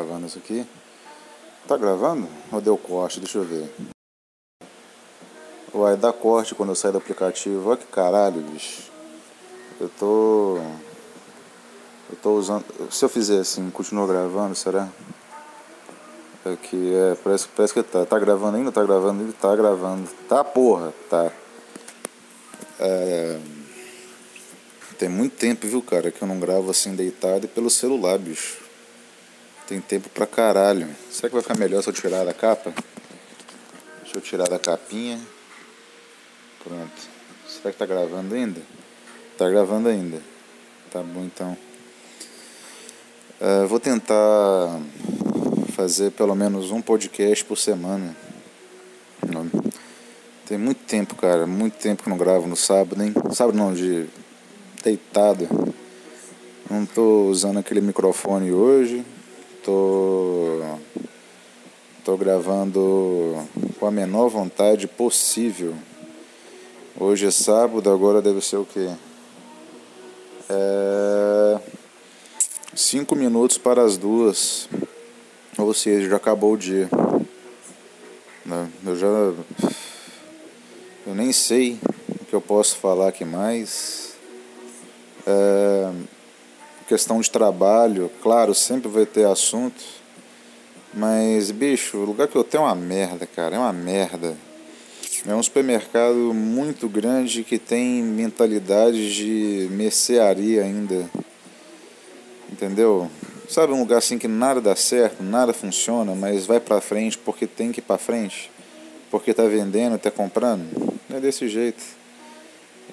Gravando isso aqui. Tá gravando? Ou deu corte? Deixa eu ver. Vai dar corte quando eu sair do aplicativo. Olha que caralho, bicho. Eu tô. Eu tô usando. Se eu fizer assim, continua gravando, será? É que é, parece, parece que tá. Tá gravando ainda? Tá gravando ainda? Tá gravando. Tá porra, tá. É. Tem muito tempo, viu, cara, que eu não gravo assim deitado e pelo celular, bicho. Tem tempo pra caralho. Será que vai ficar melhor se eu tirar da capa? Deixa eu tirar da capinha. Pronto. Será que tá gravando ainda? Tá gravando ainda. Tá bom então. Uh, vou tentar fazer pelo menos um podcast por semana. Tem muito tempo, cara. Muito tempo que não gravo no sábado, hein? Sábado não, de deitado. Não tô usando aquele microfone hoje. Tô tô gravando com a menor vontade possível. Hoje é sábado, agora deve ser o quê? É... Cinco minutos para as duas. Ou seja, já acabou o dia. Né? Eu já. Eu nem sei o que eu posso falar aqui mais. É, questão de trabalho, claro, sempre vai ter assunto. Mas, bicho, o lugar que eu tenho é uma merda, cara. É uma merda. É um supermercado muito grande que tem mentalidade de mercearia ainda. Entendeu? Sabe um lugar assim que nada dá certo, nada funciona, mas vai pra frente porque tem que ir pra frente? Porque tá vendendo, tá comprando? É desse jeito.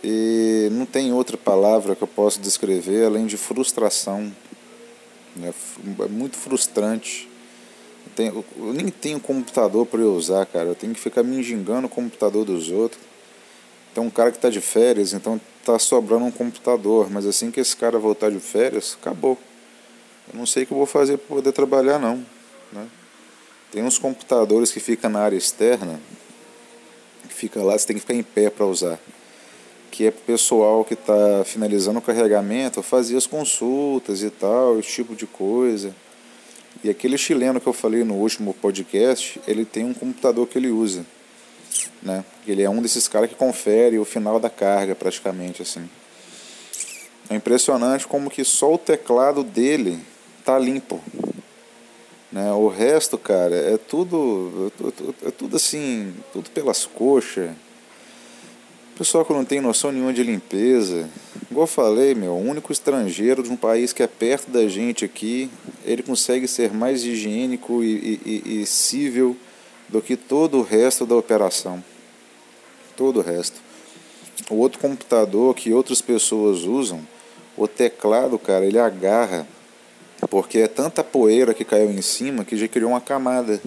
E não tem outra palavra que eu possa descrever além de frustração. É, é muito frustrante. Eu, nem tenho computador para eu usar, cara. Eu tenho que ficar me engingando o computador dos outros. Tem um cara que está de férias, então está sobrando um computador. Mas assim que esse cara voltar de férias, acabou. Eu não sei o que eu vou fazer para poder trabalhar, não. Né? Tem uns computadores que ficam na área externa, que fica lá, você tem que ficar em pé para usar que é para o pessoal que está finalizando o carregamento fazer as consultas e tal, esse tipo de coisa. E aquele chileno que eu falei no último podcast, ele tem um computador que ele usa. Né? Ele é um desses caras que confere o final da carga, praticamente assim. É impressionante como que só o teclado dele tá limpo. Né? O resto, cara, é tudo, é, é tudo assim, tudo pelas coxas Pessoal que não tem noção nenhuma de limpeza. Igual eu falei, meu, o único estrangeiro de um país que é perto da gente aqui, ele consegue ser mais higiênico e, e, e cível do que todo o resto da operação. Todo o resto. O outro computador que outras pessoas usam, o teclado, cara, ele agarra, porque é tanta poeira que caiu em cima que já criou uma camada.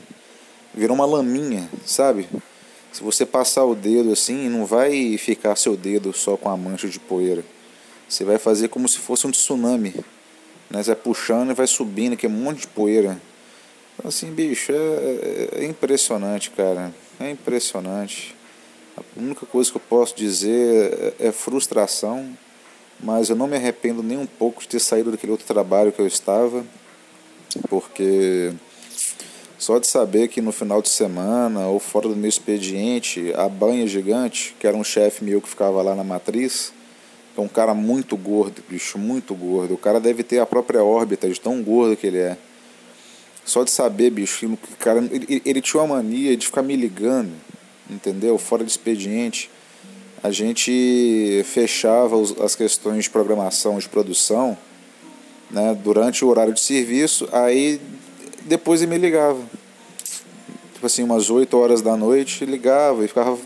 Virou uma laminha, sabe? Se você passar o dedo assim, não vai ficar seu dedo só com a mancha de poeira. Você vai fazer como se fosse um tsunami. Né? Você vai puxando e vai subindo, que é um monte de poeira. Então, assim, bicho, é, é, é impressionante, cara. É impressionante. A única coisa que eu posso dizer é, é frustração, mas eu não me arrependo nem um pouco de ter saído daquele outro trabalho que eu estava, porque só de saber que no final de semana ou fora do meu expediente, a Banha Gigante, que era um chefe meu que ficava lá na matriz, é um cara muito gordo, bicho, muito gordo. O cara deve ter a própria órbita de tão gordo que ele é. Só de saber, bicho, o cara, ele, ele tinha uma mania de ficar me ligando, entendeu? Fora de expediente. A gente fechava os, as questões de programação, de produção, né, durante o horário de serviço, aí depois ele me ligava. Tipo assim, umas 8 horas da noite, ligava e ficava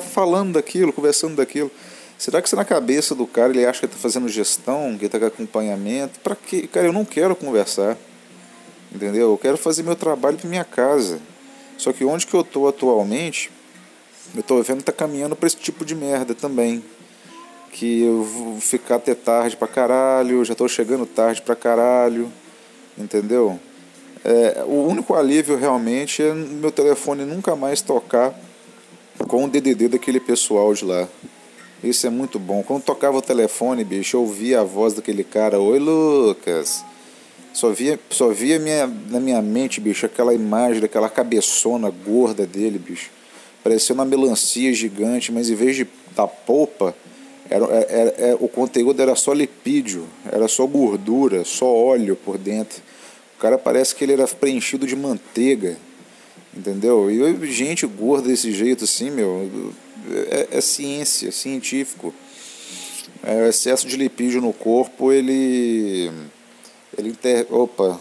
falando daquilo, conversando daquilo. Será que se na cabeça do cara ele acha que está fazendo gestão, que está com acompanhamento? Para quê? Cara, eu não quero conversar. Entendeu? Eu quero fazer meu trabalho para minha casa. Só que onde que eu estou atualmente, eu estou vendo que tá caminhando para esse tipo de merda também. Que eu vou ficar até tarde pra caralho, já estou chegando tarde pra caralho. Entendeu? É, o único alívio realmente é meu telefone nunca mais tocar com o DDD daquele pessoal de lá. Isso é muito bom. Quando tocava o telefone, bicho, eu ouvia a voz daquele cara. Oi, Lucas. Só via, só via minha, na minha mente, bicho, aquela imagem daquela cabeçona gorda dele, bicho. Parecia uma melancia gigante, mas em vez de da polpa, era, era, é, era, é, o conteúdo era só lipídio, era só gordura, só óleo por dentro. O cara parece que ele era preenchido de manteiga, entendeu? E gente gorda desse jeito assim, meu, é, é ciência, é científico. É, o excesso de lipídio no corpo, ele ele inter... Opa,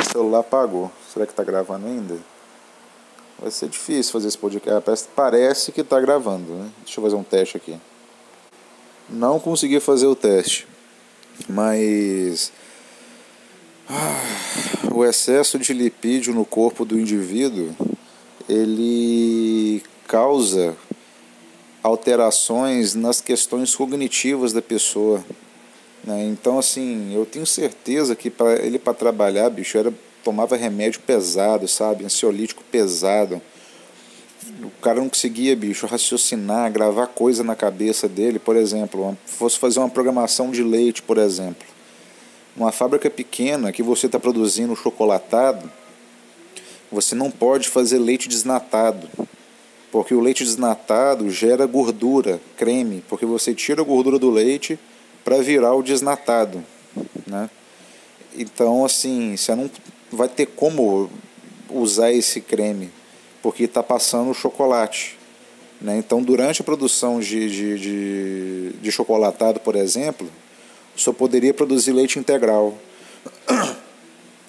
o celular apagou. Será que está gravando ainda? Vai ser difícil fazer esse podcast. Parece que está gravando, né? Deixa eu fazer um teste aqui. Não consegui fazer o teste, mas o excesso de lipídio no corpo do indivíduo ele causa alterações nas questões cognitivas da pessoa. Né? Então, assim, eu tenho certeza que para ele para trabalhar, bicho, era, tomava remédio pesado, sabe? Ansiolítico pesado. O cara não conseguia, bicho, raciocinar, gravar coisa na cabeça dele. Por exemplo, fosse fazer uma programação de leite, por exemplo. Uma fábrica pequena que você está produzindo chocolatado, você não pode fazer leite desnatado. Porque o leite desnatado gera gordura, creme, porque você tira a gordura do leite para virar o desnatado, né? Então, assim, você não vai ter como usar esse creme, porque está passando o chocolate. Né? Então, durante a produção de, de, de, de chocolatado, por exemplo, só poderia produzir leite integral.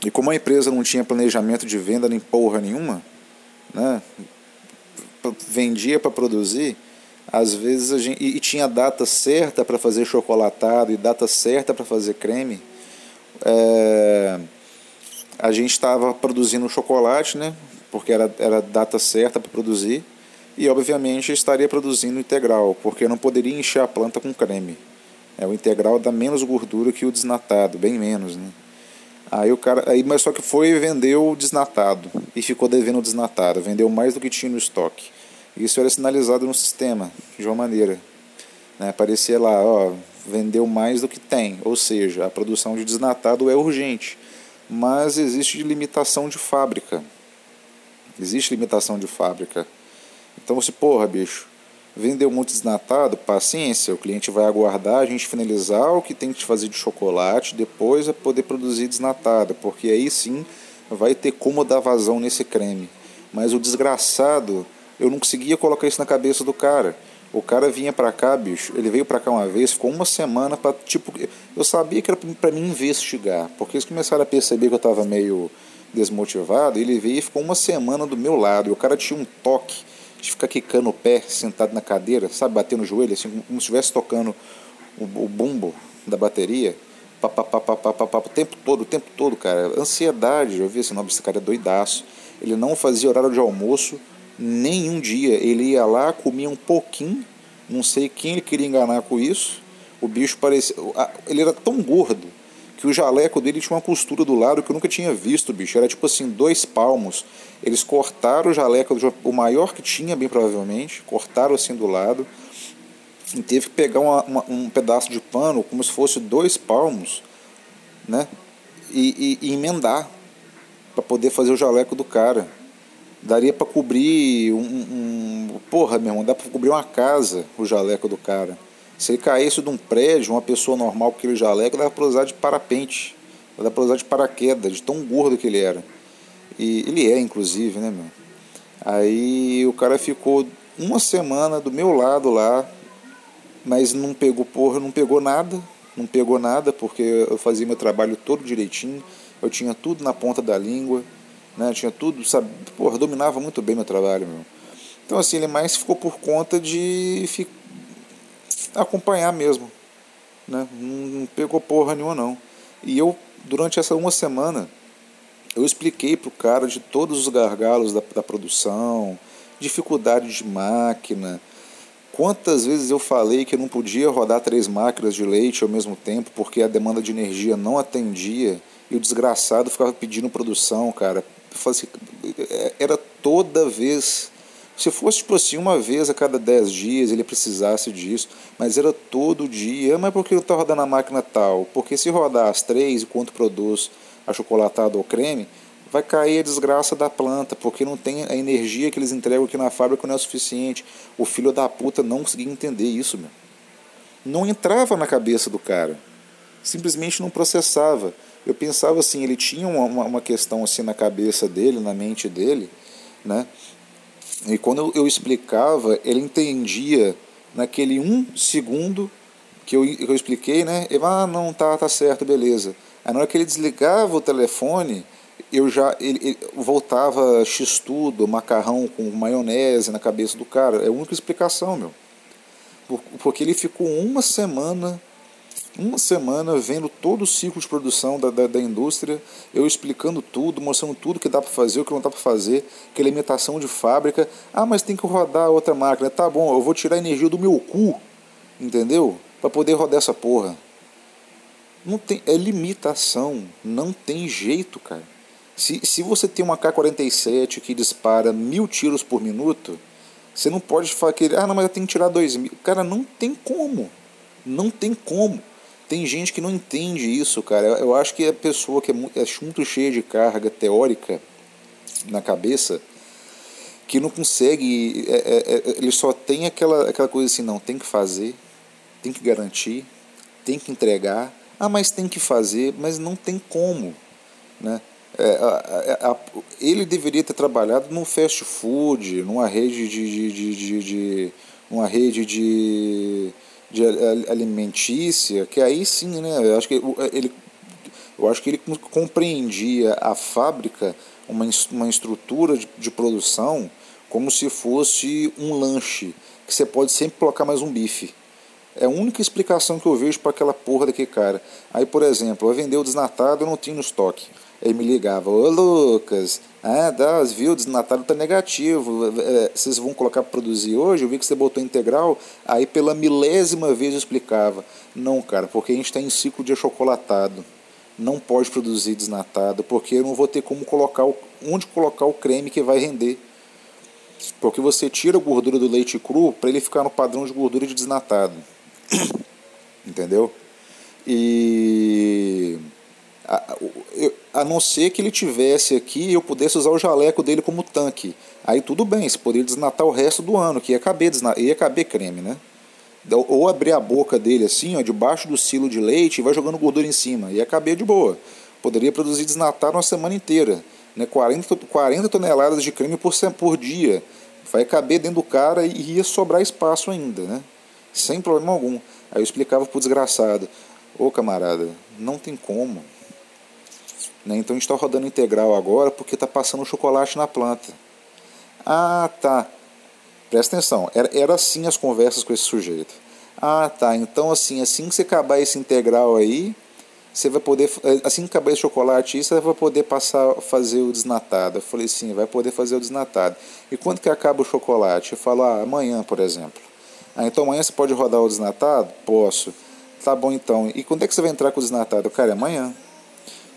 E como a empresa não tinha planejamento de venda nem porra nenhuma, né? vendia para produzir, às vezes a gente, e, tinha data certa para fazer chocolatado e data certa para fazer creme. É, a gente estava produzindo chocolate, né? Porque era, era data certa para produzir. E obviamente estaria produzindo integral, porque não poderia encher a planta com creme. É, o integral dá menos gordura que o desnatado, bem menos, né? Aí o cara, aí, mas só que foi e vendeu o desnatado e ficou devendo o desnatado, vendeu mais do que tinha no estoque. Isso era sinalizado no sistema, de uma maneira. Né? Aparecia lá, ó, vendeu mais do que tem, ou seja, a produção de desnatado é urgente. Mas existe limitação de fábrica. Existe limitação de fábrica. Então você, porra, bicho, vendeu muito desnatado, paciência, o cliente vai aguardar a gente finalizar o que tem que fazer de chocolate, depois é poder produzir desnatado, porque aí sim vai ter como dar vazão nesse creme. Mas o desgraçado eu não conseguia colocar isso na cabeça do cara. O cara vinha pra cá, bicho, ele veio pra cá uma vez, ficou uma semana pra, tipo, eu sabia que era pra mim investigar, porque eles começaram a perceber que eu tava meio desmotivado, ele veio e ficou uma semana do meu lado, e o cara tinha um toque de ficar quicando o pé, sentado na cadeira, sabe, batendo o joelho, assim, como se estivesse tocando o, o bumbo da bateria, pá, pá, pá, pá, pá, pá, pá, o tempo todo, o tempo todo, cara, ansiedade, eu vi assim, não, esse cara é doidaço, ele não fazia horário de almoço, nenhum dia. Ele ia lá, comia um pouquinho, não sei quem ele queria enganar com isso. O bicho parecia. Ele era tão gordo que o jaleco dele tinha uma costura do lado que eu nunca tinha visto, bicho. Era tipo assim, dois palmos. Eles cortaram o jaleco, o maior que tinha, bem provavelmente, cortaram assim do lado. E teve que pegar uma, uma, um pedaço de pano, como se fosse dois palmos, né? E, e, e emendar para poder fazer o jaleco do cara daria para cobrir um, um, Porra, meu irmão, dá para cobrir uma casa o jaleco do cara. Se ele caísse de um prédio, uma pessoa normal com aquele jaleco, dava para usar de parapente, dava para usar de paraquedas, de tão gordo que ele era. E ele é, inclusive, né, meu? Aí o cara ficou uma semana do meu lado lá, mas não pegou porra, não pegou nada, não pegou nada, porque eu fazia meu trabalho todo direitinho, eu tinha tudo na ponta da língua né? Tinha tudo, sabe? Porra, dominava muito bem meu trabalho, meu. Então, assim, ele mais ficou por conta de. Acompanhar mesmo, né? Não pegou porra nenhuma, não. E eu, durante essa uma semana, eu expliquei pro cara de todos os gargalos da, da produção, dificuldade de máquina, Quantas vezes eu falei que não podia rodar três máquinas de leite ao mesmo tempo porque a demanda de energia não atendia e o desgraçado ficava pedindo produção, cara. Assim, era toda vez Se fosse tipo assim, uma vez a cada 10 dias ele precisasse disso, mas era todo dia, mas por que não está rodando a máquina tal? Porque se rodar as três enquanto produz achocolatado ou creme, vai cair a desgraça da planta, porque não tem a energia que eles entregam aqui na fábrica não é suficiente. O filho da puta não conseguia entender isso, meu. Não entrava na cabeça do cara. Simplesmente não processava. Eu pensava assim, ele tinha uma, uma questão assim na cabeça dele, na mente dele, né? E quando eu, eu explicava, ele entendia naquele um segundo que eu, que eu expliquei, né? Ele, ah, não, tá, tá certo, beleza. Aí na hora que ele desligava o telefone, eu já ele, ele voltava x-tudo, macarrão com maionese na cabeça do cara. É a única explicação, meu. Porque ele ficou uma semana uma semana vendo todo o ciclo de produção da, da, da indústria, eu explicando tudo, mostrando tudo que dá para fazer, o que não dá para fazer, que é alimentação de fábrica. Ah, mas tem que rodar outra máquina. Tá bom, eu vou tirar a energia do meu cu, entendeu? Para poder rodar essa porra. Não tem, é limitação, não tem jeito, cara. Se, se você tem uma K-47 que dispara mil tiros por minuto, você não pode falar que, ah, não, mas eu tenho que tirar dois mil. Cara, não tem como. Não tem como. Tem gente que não entende isso, cara. Eu acho que a pessoa que é muito, é muito cheia de carga teórica na cabeça, que não consegue, é, é, é, ele só tem aquela, aquela coisa assim, não, tem que fazer, tem que garantir, tem que entregar, ah, mas tem que fazer, mas não tem como, né? É, a, a, a, ele deveria ter trabalhado num fast food, numa rede de, de, de, de, de uma rede de de alimentícia, que aí sim, né? Eu acho que ele, eu acho que ele compreendia a fábrica, uma, uma estrutura de, de produção, como se fosse um lanche, que você pode sempre colocar mais um bife. É a única explicação que eu vejo para aquela porra daquele cara. Aí, por exemplo, eu vender o desnatado, eu não tinha no estoque. Ele me ligava, ô Lucas, ah, dá, viu, o desnatado tá negativo, é, vocês vão colocar para produzir hoje? Eu vi que você botou integral. Aí pela milésima vez eu explicava, não, cara, porque a gente está em ciclo de achocolatado. Não pode produzir desnatado, porque eu não vou ter como colocar o, onde colocar o creme que vai render. Porque você tira a gordura do leite cru para ele ficar no padrão de gordura de desnatado. Entendeu? E a, a não ser que ele tivesse aqui e eu pudesse usar o jaleco dele como tanque. Aí tudo bem, você poderia desnatar o resto do ano, que ia caber, ia caber creme, né? Ou abrir a boca dele assim, ó, debaixo do silo de leite e vai jogando gordura em cima. Ia caber de boa. Poderia produzir desnatado uma semana inteira. Né? 40, 40 toneladas de creme por, por dia. Vai caber dentro do cara e ia sobrar espaço ainda, né? Sem problema algum. Aí eu explicava pro desgraçado. Ô camarada, não tem como. Né? Então a gente está rodando integral agora porque está passando chocolate na planta. Ah, tá. Presta atenção, era, era assim as conversas com esse sujeito. Ah, tá. Então, assim, assim que você acabar esse integral aí, você vai poder, eh, assim que acabar esse chocolate você vai poder passar fazer o desnatado. Eu falei, sim, vai poder fazer o desnatado. E quando que acaba o chocolate? Eu falo, ah, amanhã, por exemplo. Ah, então amanhã você pode rodar o desnatado? Posso. Tá bom então. E quando é que você vai entrar com o desnatado? Cara, é amanhã.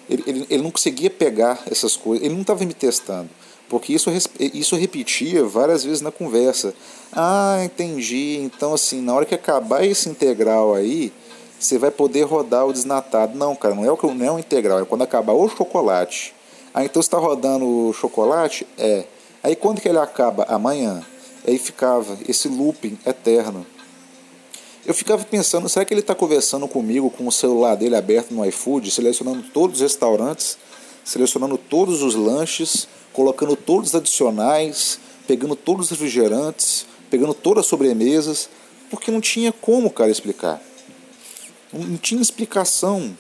Ele, ele, ele não conseguia pegar essas coisas, ele não estava me testando, porque isso, isso repetia várias vezes na conversa. Ah, entendi. Então, assim, na hora que acabar esse integral aí, você vai poder rodar o desnatado. Não, cara, não é o, não é o integral, é quando acabar o chocolate. Ah, então você está rodando o chocolate? É. Aí quando que ele acaba? Amanhã. Aí ficava esse looping eterno. Eu ficava pensando, será que ele está conversando comigo com o celular dele aberto no iFood, selecionando todos os restaurantes, selecionando todos os lanches, colocando todos os adicionais, pegando todos os refrigerantes, pegando todas as sobremesas, porque não tinha como, cara, explicar. Não tinha explicação.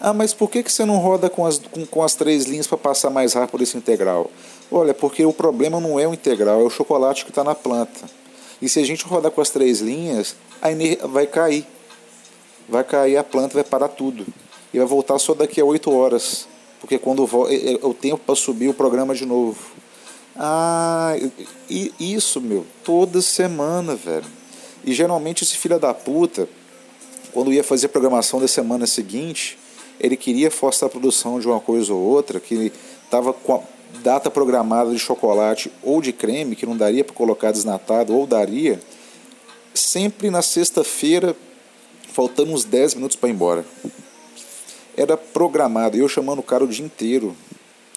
Ah, mas por que, que você não roda com as, com, com as três linhas para passar mais rápido esse integral? Olha, porque o problema não é o integral, é o chocolate que está na planta. E se a gente rodar com as três linhas, a energia vai cair. Vai cair a planta, vai parar tudo. E vai voltar só daqui a 8 horas. Porque quando é, é o tempo para subir o programa de novo. Ah, e isso, meu, toda semana, velho. E geralmente esse filho da puta, quando ia fazer a programação da semana seguinte, ele queria forçar a produção de uma coisa ou outra, que estava data programada de chocolate ou de creme, que não daria para colocar desnatado, ou daria, sempre na sexta-feira, faltando uns 10 minutos para ir embora. Era programado, eu chamando o cara o dia inteiro,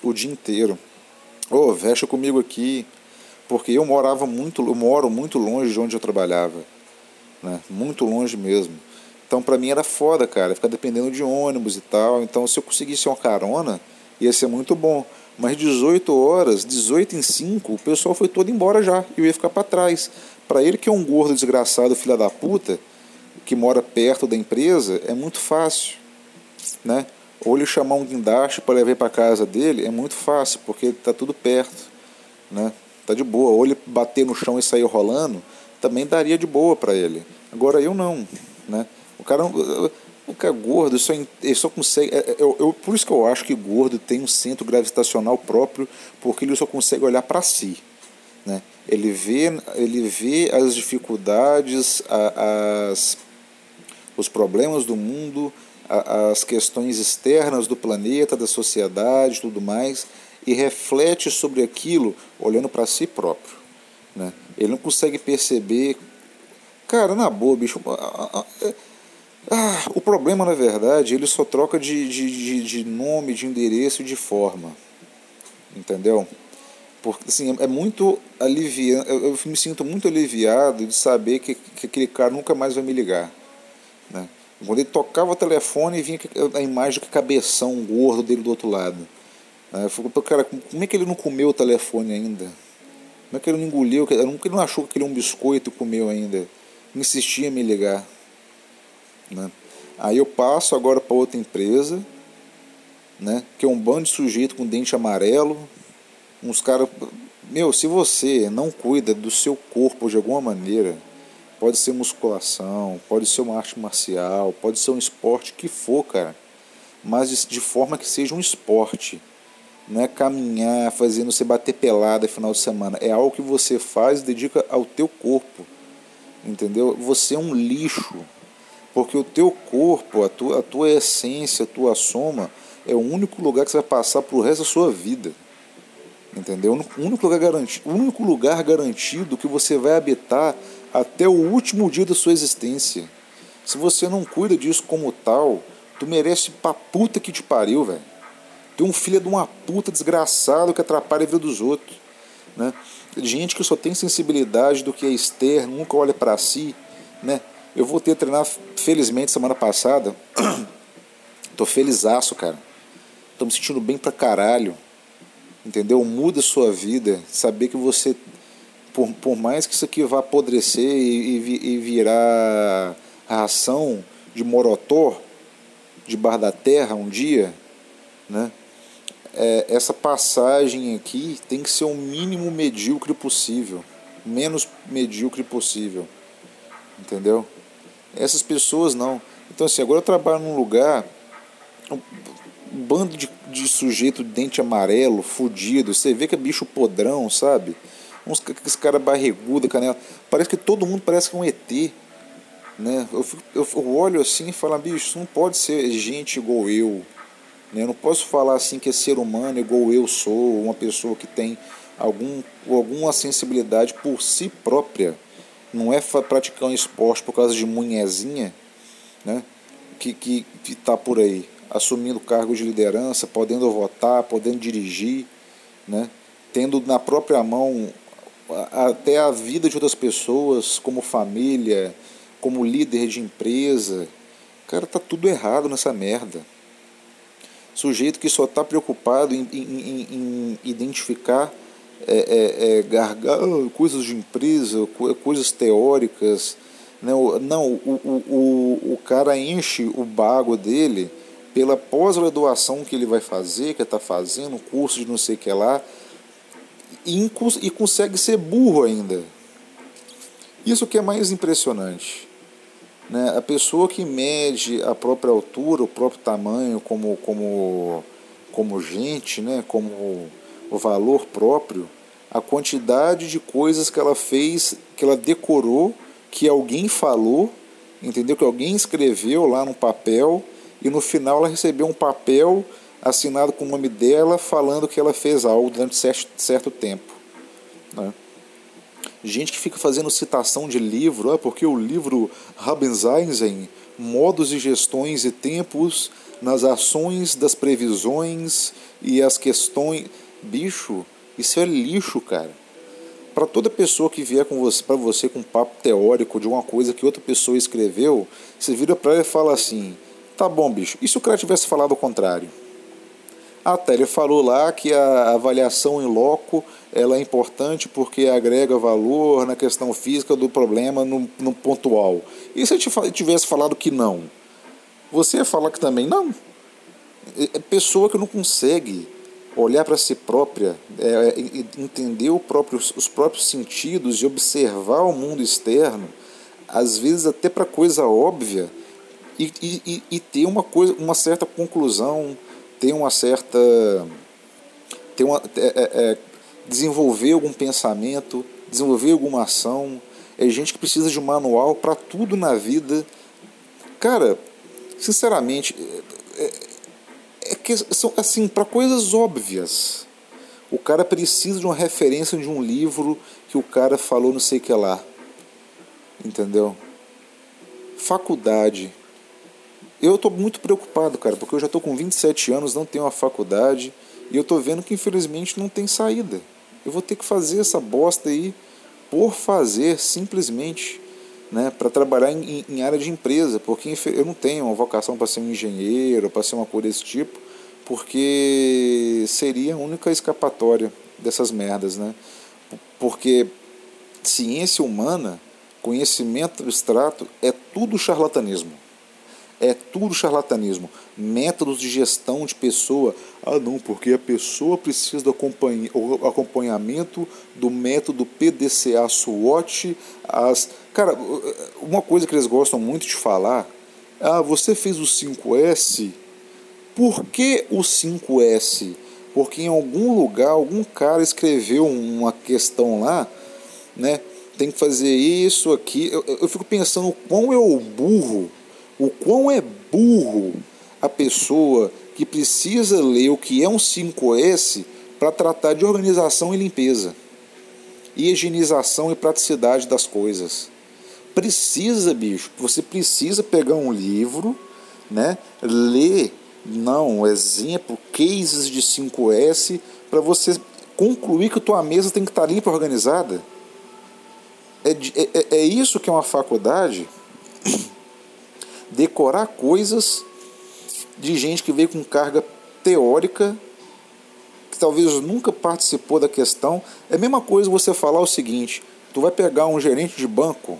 o dia inteiro. Ô, oh, fecha comigo aqui, porque eu morava muito, eu moro muito longe de onde eu trabalhava, né? Muito longe mesmo. Então para mim era foda, cara, ficar dependendo de ônibus e tal. Então se eu conseguisse uma carona, ia ser muito bom. Mas 18 horas, 18 em 5, o pessoal foi todo embora já. Eu ia ficar para trás. Para ele que é um gordo desgraçado, filha da puta, que mora perto da empresa, é muito fácil, né? Ou ele chamar um guindaste para levar para casa dele, é muito fácil, porque tá tudo perto, né? Tá de boa. Ou ele bater no chão e sair rolando, também daria de boa para ele. Agora eu não, né? O cara, o cara gordo, só, ele só consegue. É, é, eu, eu, por isso que eu acho que gordo tem um centro gravitacional próprio, porque ele só consegue olhar para si. Né? Ele, vê, ele vê as dificuldades, as, os problemas do mundo, as questões externas do planeta, da sociedade, tudo mais, e reflete sobre aquilo olhando para si próprio. Né? Ele não consegue perceber. Cara, na boa, bicho. Ah, o problema, na verdade, ele só troca de, de, de, nome, de endereço e de forma. Entendeu? Porque assim, é muito aliviante. Eu, eu, me sinto muito aliviado de saber que, que aquele cara nunca mais vai me ligar. Né? Quando ele tocava o telefone vinha a imagem do cabeção gordo dele do outro lado. Eu fico, cara, como é que ele não comeu o telefone ainda? Como é que ele não engoliu? Como é que ele não achou que aquele é um biscoito e comeu ainda? Insistia em me ligar. Né? Aí eu passo agora para outra empresa, né? que é um bando de sujeito com dente amarelo, uns caras. Meu, se você não cuida do seu corpo de alguma maneira, pode ser musculação, pode ser uma arte marcial, pode ser um esporte que for, cara, mas de forma que seja um esporte. Não é caminhar, fazendo você bater pelada final de semana. É algo que você faz e dedica ao teu corpo. Entendeu? Você é um lixo. Porque o teu corpo, a tua, a tua essência, a tua soma, é o único lugar que você vai passar para o resto da sua vida. Entendeu? O único lugar garantido, único lugar garantido que você vai habitar até o último dia da sua existência. Se você não cuida disso como tal, tu merece pra puta que te pariu, velho. Tu é um filho de uma puta desgraçado que atrapalha a vida dos outros. Né? Gente que só tem sensibilidade do que é externo, nunca olha para si, né? Eu voltei a treinar, felizmente, semana passada. Tô felizaço, cara. Tô me sentindo bem pra caralho. Entendeu? Muda a sua vida. Saber que você, por, por mais que isso aqui vá apodrecer e, e, e virar ração de morotó, de bar da terra um dia, né? É, essa passagem aqui tem que ser o mínimo medíocre possível. Menos medíocre possível. Entendeu? Essas pessoas não. Então, assim, agora eu trabalho num lugar, um bando de, de sujeito de dente amarelo, fudido. Você vê que é bicho podrão, sabe? Uns esse cara barrigudo, canela. Parece que todo mundo parece que é um ET. Né? Eu, fico, eu olho assim e falo, bicho, isso não pode ser gente igual eu. Né? Eu não posso falar assim que é ser humano igual eu sou, uma pessoa que tem algum, alguma sensibilidade por si própria não é praticar um esporte por causa de munhezinha, né? Que que está por aí, assumindo cargos de liderança, podendo votar, podendo dirigir, né? Tendo na própria mão até a vida de outras pessoas, como família, como líder de empresa. Cara, tá tudo errado nessa merda. Sujeito que só está preocupado em, em, em identificar é, é, é, gargalo, coisas de empresa, coisas teóricas. Né? Não, o, o, o, o cara enche o bago dele pela pós-graduação que ele vai fazer, que está fazendo, curso de não sei o que lá, e, e consegue ser burro ainda. Isso que é mais impressionante. Né? A pessoa que mede a própria altura, o próprio tamanho como, como, como gente, né? como o valor próprio, a quantidade de coisas que ela fez, que ela decorou, que alguém falou, entendeu? Que alguém escreveu lá no papel e no final ela recebeu um papel assinado com o nome dela, falando que ela fez algo durante certo, certo tempo. Né? Gente que fica fazendo citação de livro, ah, porque o livro Rubens Eisen, Modos e Gestões e Tempos nas Ações das Previsões e as Questões. Bicho, isso é lixo, cara. Para toda pessoa que vier com você, para você com um papo teórico de uma coisa que outra pessoa escreveu, você vira para ela e fala assim: "Tá bom, bicho. E se o cara tivesse falado o contrário?" Até ele falou lá que a avaliação em loco ela é importante porque agrega valor na questão física do problema no, no pontual. E se ele tivesse falado que não? Você ia falar que também não? É pessoa que não consegue olhar para si própria, é, é entender próprio, os próprios sentidos e observar o mundo externo, às vezes até para coisa óbvia, e, e, e ter uma, coisa, uma certa conclusão ter uma certa. Ter uma, é, é, é, desenvolver algum pensamento, desenvolver alguma ação. É gente que precisa de um manual para tudo na vida. Cara, sinceramente, é, é, que são assim, para coisas óbvias. O cara precisa de uma referência de um livro que o cara falou não sei que lá. Entendeu? Faculdade. Eu estou muito preocupado, cara, porque eu já estou com 27 anos, não tenho uma faculdade e eu estou vendo que infelizmente não tem saída. Eu vou ter que fazer essa bosta aí por fazer, simplesmente, né, para trabalhar em, em, área de empresa, porque eu não tenho uma vocação para ser um engenheiro, para ser uma coisa desse tipo, porque seria a única escapatória dessas merdas, né? Porque ciência humana, conhecimento abstrato, é tudo charlatanismo. É tudo charlatanismo. Métodos de gestão de pessoa. Ah, não, porque a pessoa precisa do acompanhamento do método PDCA SWOT. As... Cara, uma coisa que eles gostam muito de falar. Ah, você fez o 5S. Por que o 5S? Porque em algum lugar, algum cara escreveu uma questão lá, né? Tem que fazer isso aqui. Eu, eu fico pensando quão é o burro o quão é burro a pessoa que precisa ler o que é um 5S para tratar de organização e limpeza, higienização e praticidade das coisas. Precisa, bicho, você precisa pegar um livro, né, ler, não, exemplo, cases de 5S, para você concluir que a tua mesa tem que estar tá limpa e organizada. É, é, é isso que é uma faculdade decorar coisas de gente que veio com carga teórica, que talvez nunca participou da questão. É a mesma coisa você falar o seguinte: tu vai pegar um gerente de banco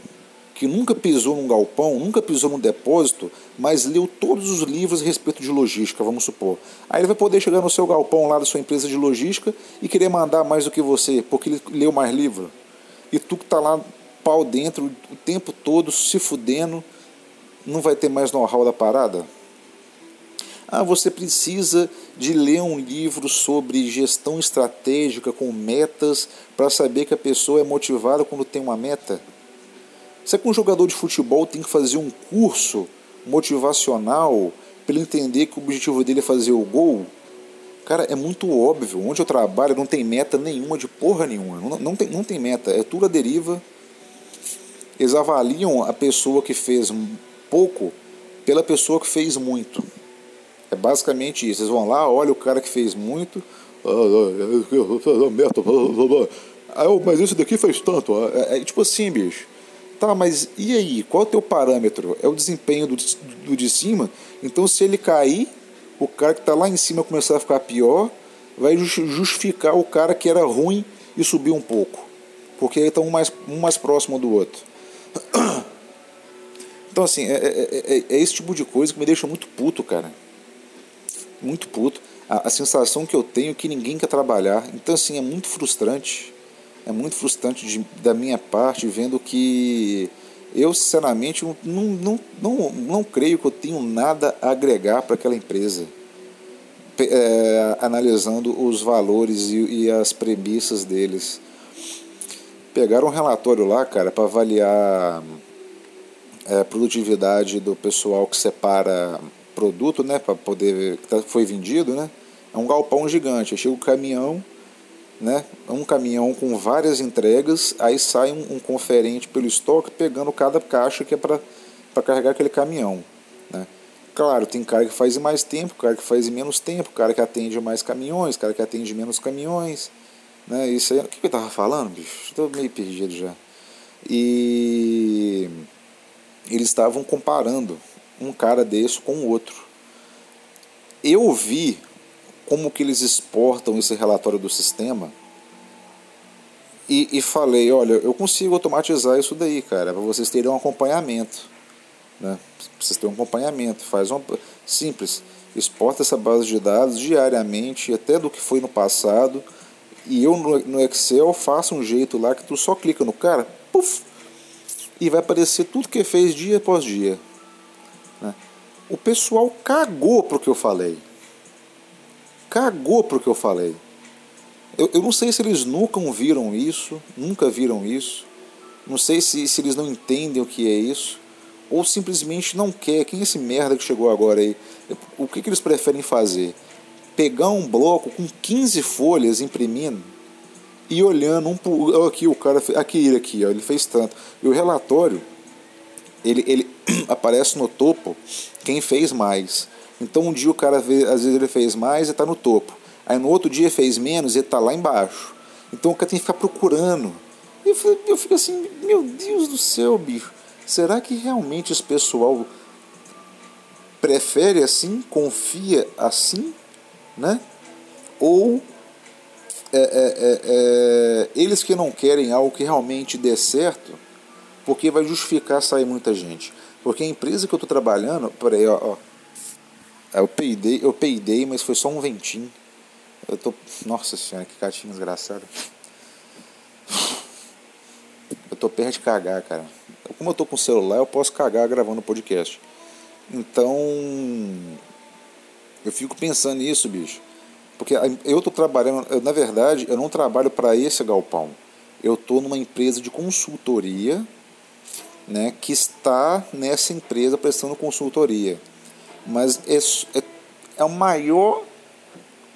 que nunca pisou num galpão, nunca pisou num depósito, mas leu todos os livros a respeito de logística, vamos supor. Aí ele vai poder chegar no seu galpão lá da sua empresa de logística e querer mandar mais do que você, porque ele leu mais livro. E tu que está lá pau dentro o tempo todo se fudendo, não vai ter mais know-how da parada? Ah, você precisa de ler um livro sobre gestão estratégica com metas para saber que a pessoa é motivada quando tem uma meta? Será que um jogador de futebol tem que fazer um curso motivacional para ele entender que o objetivo dele é fazer o gol? Cara, é muito óbvio. Onde eu trabalho não tem meta nenhuma de porra nenhuma. Não, não, tem, não tem meta. É tudo a deriva. Eles avaliam a pessoa que fez pouco pela pessoa que fez muito. É basicamente isso. Vocês vão lá, olha o cara que fez muito. Mas esse daqui fez tanto. É, é, tipo assim, bicho. Tá, mas e aí? Qual é o teu parâmetro? É o desempenho do, do de cima? Então, se ele cair, o cara que está lá em cima começar a ficar pior, vai justificar o cara que era ruim e subir um pouco. Porque aí está um mais, um mais próximo do outro. Então, assim, é, é, é, é, esse tipo de coisa que me deixa muito puto, cara. Muito puto. A, a, sensação que eu tenho é que ninguém quer trabalhar. Então, assim, é muito frustrante. É muito frustrante de, da minha parte, vendo que eu, sinceramente, não, não, não, não creio que eu tenho nada a agregar para aquela empresa. É, analisando os valores e, e as premissas deles. Pegaram um relatório lá, cara, para avaliar é, produtividade do pessoal que separa produto, né, para poder que tá, foi vendido, né? É um galpão gigante. Chega o caminhão, né? Um caminhão com várias entregas, aí sai um, um conferente pelo estoque pegando cada caixa que é para carregar aquele caminhão, né? Claro, tem cara que faz em mais tempo, cara que faz em menos tempo, cara que atende mais caminhões, cara que atende menos caminhões, né? Isso aí, o que eu tava falando, bicho? Estou meio perdido já. E eles estavam comparando um cara desse com o outro. Eu vi como que eles exportam esse relatório do sistema e, e falei, olha, eu consigo automatizar isso daí, cara, para vocês terem um acompanhamento. Né? Vocês terem um acompanhamento, faz um simples, exporta essa base de dados diariamente, até do que foi no passado, e eu no, no Excel faço um jeito lá que tu só clica no cara, puff, e vai aparecer tudo que fez dia após dia. Né? O pessoal cagou pro que eu falei. Cagou pro que eu falei. Eu, eu não sei se eles nunca viram isso, nunca viram isso. Não sei se, se eles não entendem o que é isso. Ou simplesmente não quer. Quem é esse merda que chegou agora aí? O que, que eles preferem fazer? Pegar um bloco com 15 folhas imprimindo e olhando um por aqui o cara aqui ele aqui ó, ele fez tanto. E o relatório ele, ele aparece no topo quem fez mais. Então um dia o cara às vezes ele fez mais e está no topo. Aí no outro dia fez menos e está lá embaixo. Então o cara tem que ficar procurando. E eu, eu fico assim meu Deus do céu bicho. Será que realmente esse pessoal prefere assim confia assim né? Ou é, é, é, é, eles que não querem algo que realmente dê certo, porque vai justificar sair muita gente. Porque a empresa que eu estou trabalhando, peraí, ó, ó, eu peidei, eu peidei, mas foi só um ventinho. Eu tô, nossa senhora, que catinho desgraçado. Eu tô perto de cagar, cara. Como eu tô com o celular, eu posso cagar gravando podcast. Então, eu fico pensando nisso, bicho. Porque eu estou trabalhando, eu, na verdade, eu não trabalho para esse galpão. Eu estou numa empresa de consultoria né, que está nessa empresa prestando consultoria. Mas é, é, é o maior,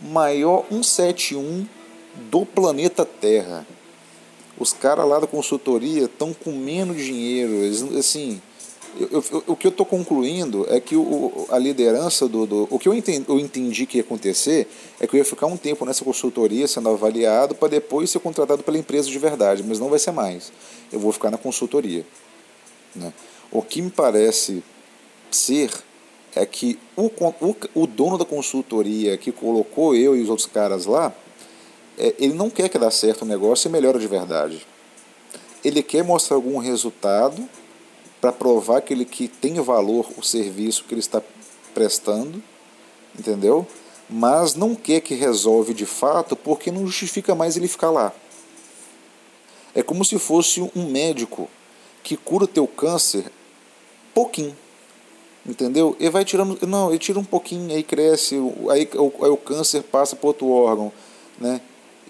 maior 171 do planeta Terra. Os caras lá da consultoria estão com menos dinheiro. Eles, assim, eu, eu, o que eu estou concluindo é que o, a liderança do, do. O que eu entendi, eu entendi que ia acontecer é que eu ia ficar um tempo nessa consultoria sendo avaliado para depois ser contratado pela empresa de verdade, mas não vai ser mais. Eu vou ficar na consultoria. Né? O que me parece ser é que o, o, o dono da consultoria que colocou eu e os outros caras lá, é, ele não quer que dê certo o negócio e melhore de verdade. Ele quer mostrar algum resultado para provar que ele que tem valor o serviço que ele está prestando, entendeu? Mas não quer que resolve de fato porque não justifica mais ele ficar lá. É como se fosse um médico que cura o teu câncer pouquinho. Entendeu? Ele vai tirando. Não, ele tira um pouquinho, aí cresce, aí, aí o câncer passa para outro órgão. Né?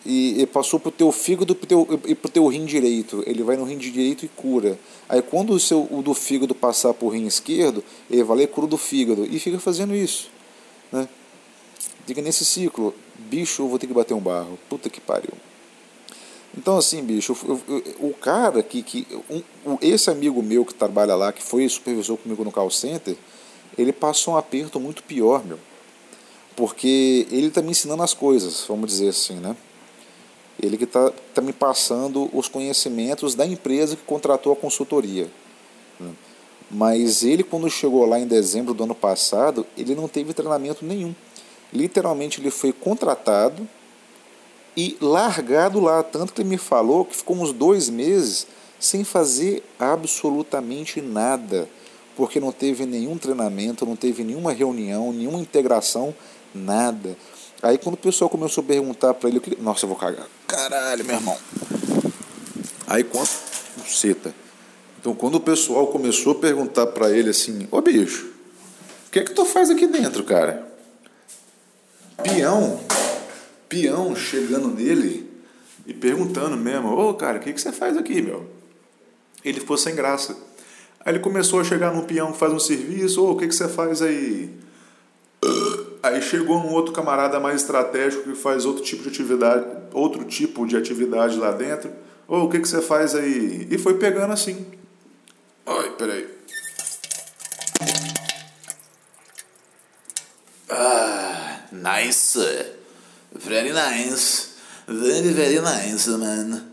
E, e passou para o teu fígado pro teu, e para o teu rim direito. Ele vai no rim direito e cura. Aí quando o, seu, o do fígado passar para o rim esquerdo, ele vai lá e cura do fígado. E fica fazendo isso. Né? Fica nesse ciclo. Bicho, eu vou ter que bater um barro. Puta que pariu. Então, assim, bicho, eu, eu, o cara que. que um, esse amigo meu que trabalha lá, que foi supervisor comigo no call center, ele passou um aperto muito pior, meu. Porque ele está me ensinando as coisas, vamos dizer assim, né? Ele que está tá me passando os conhecimentos da empresa que contratou a consultoria. Né? Mas ele, quando chegou lá em dezembro do ano passado, ele não teve treinamento nenhum. Literalmente, ele foi contratado e largado lá. Tanto que ele me falou que ficou uns dois meses sem fazer absolutamente nada, porque não teve nenhum treinamento, não teve nenhuma reunião, nenhuma integração, nada. Aí quando o pessoal começou a perguntar para ele, nossa, eu vou cagar. Caralho, meu irmão. Aí quando. Cita. Então quando o pessoal começou a perguntar para ele assim, ô bicho, o que é que tu faz aqui dentro, cara? Peão, peão chegando nele e perguntando mesmo, ô cara, o que, que você faz aqui, meu? Ele ficou sem graça. Aí ele começou a chegar no peão que faz um serviço, ô, o que, que você faz aí? Aí chegou um outro camarada mais estratégico que faz outro tipo de atividade, outro tipo de atividade lá dentro. Ô, oh, o que, que você faz aí? E foi pegando assim. Ai, peraí. Ah, nice. Very nice. Very, very nice, man.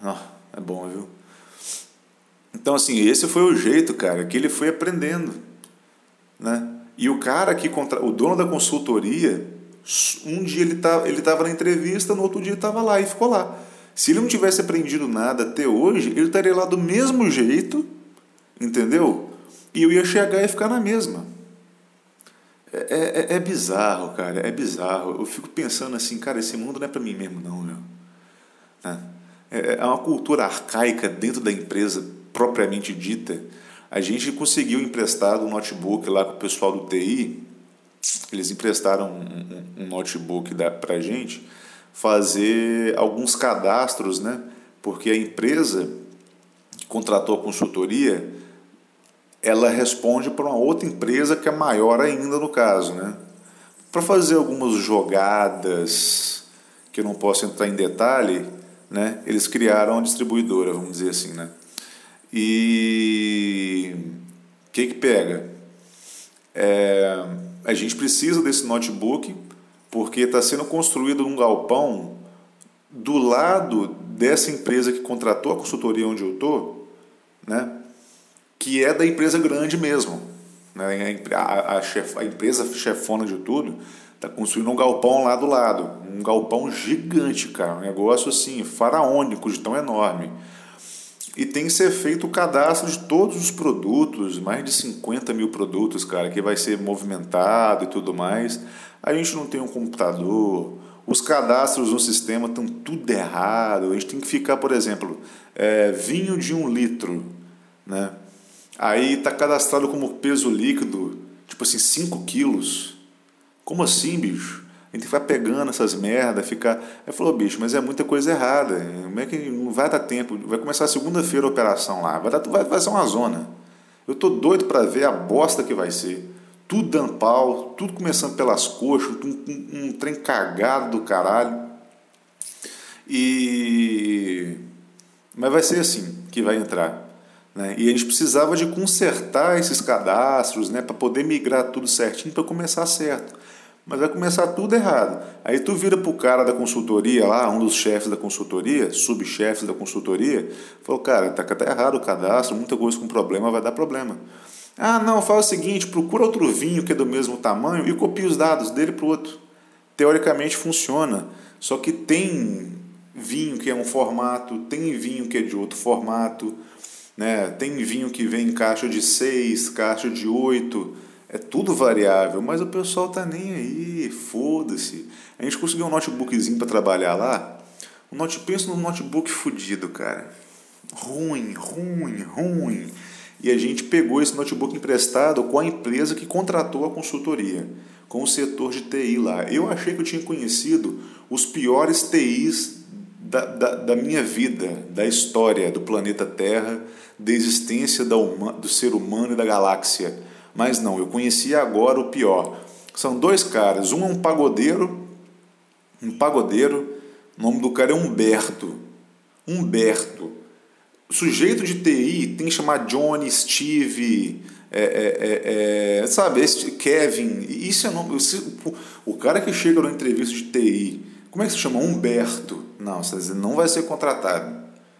Ah, é bom, viu? Então, assim, esse foi o jeito, cara, que ele foi aprendendo, né? E o cara que contra... o dono da consultoria, um dia ele tá, ele estava na entrevista, no outro dia estava lá e ficou lá. Se ele não tivesse aprendido nada até hoje, ele estaria lá do mesmo jeito, entendeu? E eu ia chegar e ficar na mesma. É, é, é bizarro, cara, é bizarro. Eu fico pensando assim, cara, esse mundo não é para mim mesmo, não, meu. Né? É, é uma cultura arcaica dentro da empresa propriamente dita a gente conseguiu emprestado um notebook lá com o pessoal do TI, eles emprestaram um, um, um notebook para a gente fazer alguns cadastros, né? Porque a empresa que contratou a consultoria, ela responde para uma outra empresa que é maior ainda no caso, né? Para fazer algumas jogadas que eu não posso entrar em detalhe, né? Eles criaram uma distribuidora, vamos dizer assim, né? E o que, que pega? É, a gente precisa desse notebook porque está sendo construído um galpão do lado dessa empresa que contratou a consultoria onde eu estou, né? que é da empresa grande mesmo. Né? A, a, chef, a empresa chefona de tudo está construindo um galpão lá do lado. Um galpão gigante, cara. Um negócio assim, faraônico, de tão enorme. E tem que ser feito o cadastro de todos os produtos, mais de 50 mil produtos, cara, que vai ser movimentado e tudo mais. A gente não tem um computador, os cadastros no sistema estão tudo errado. A gente tem que ficar, por exemplo, é, vinho de um litro, né? Aí está cadastrado como peso líquido, tipo assim, 5 quilos. Como assim, bicho? A gente vai pegando essas merdas, ficar. Aí falou, bicho, mas é muita coisa errada. Como é que não vai dar tempo? Vai começar segunda-feira a operação lá. Vai, dar, vai, vai ser uma zona. Eu tô doido para ver a bosta que vai ser. Tudo dando pau, tudo começando pelas coxas, um, um, um trem cagado do caralho. E. Mas vai ser assim que vai entrar. Né? E a gente precisava de consertar esses cadastros né, para poder migrar tudo certinho para começar certo mas vai começar tudo errado. Aí tu vira pro cara da consultoria lá, um dos chefes da consultoria, subchefes da consultoria, falou, cara, tá, tá errado o cadastro, muita coisa com problema, vai dar problema. Ah, não, faz o seguinte, procura outro vinho que é do mesmo tamanho e copia os dados dele pro outro. Teoricamente funciona, só que tem vinho que é um formato, tem vinho que é de outro formato, né? tem vinho que vem em caixa de 6, caixa de 8, é tudo variável, mas o pessoal tá nem aí, foda-se. A gente conseguiu um notebookzinho para trabalhar lá. Um note, pensa num notebook fudido, cara. Ruim, ruim, ruim. E a gente pegou esse notebook emprestado com a empresa que contratou a consultoria, com o setor de TI lá. Eu achei que eu tinha conhecido os piores TIs da, da, da minha vida, da história do planeta Terra, da existência da uma, do ser humano e da galáxia mas não, eu conheci agora o pior. São dois caras, um é um pagodeiro, um pagodeiro, o nome do cara é Humberto. Humberto. O sujeito de TI tem que chamar Johnny, Steve, é, é, é, é sabe, esse Kevin. Isso é nome. O cara que chega na entrevista de TI, como é que se chama? Humberto. Não, você não vai ser contratado.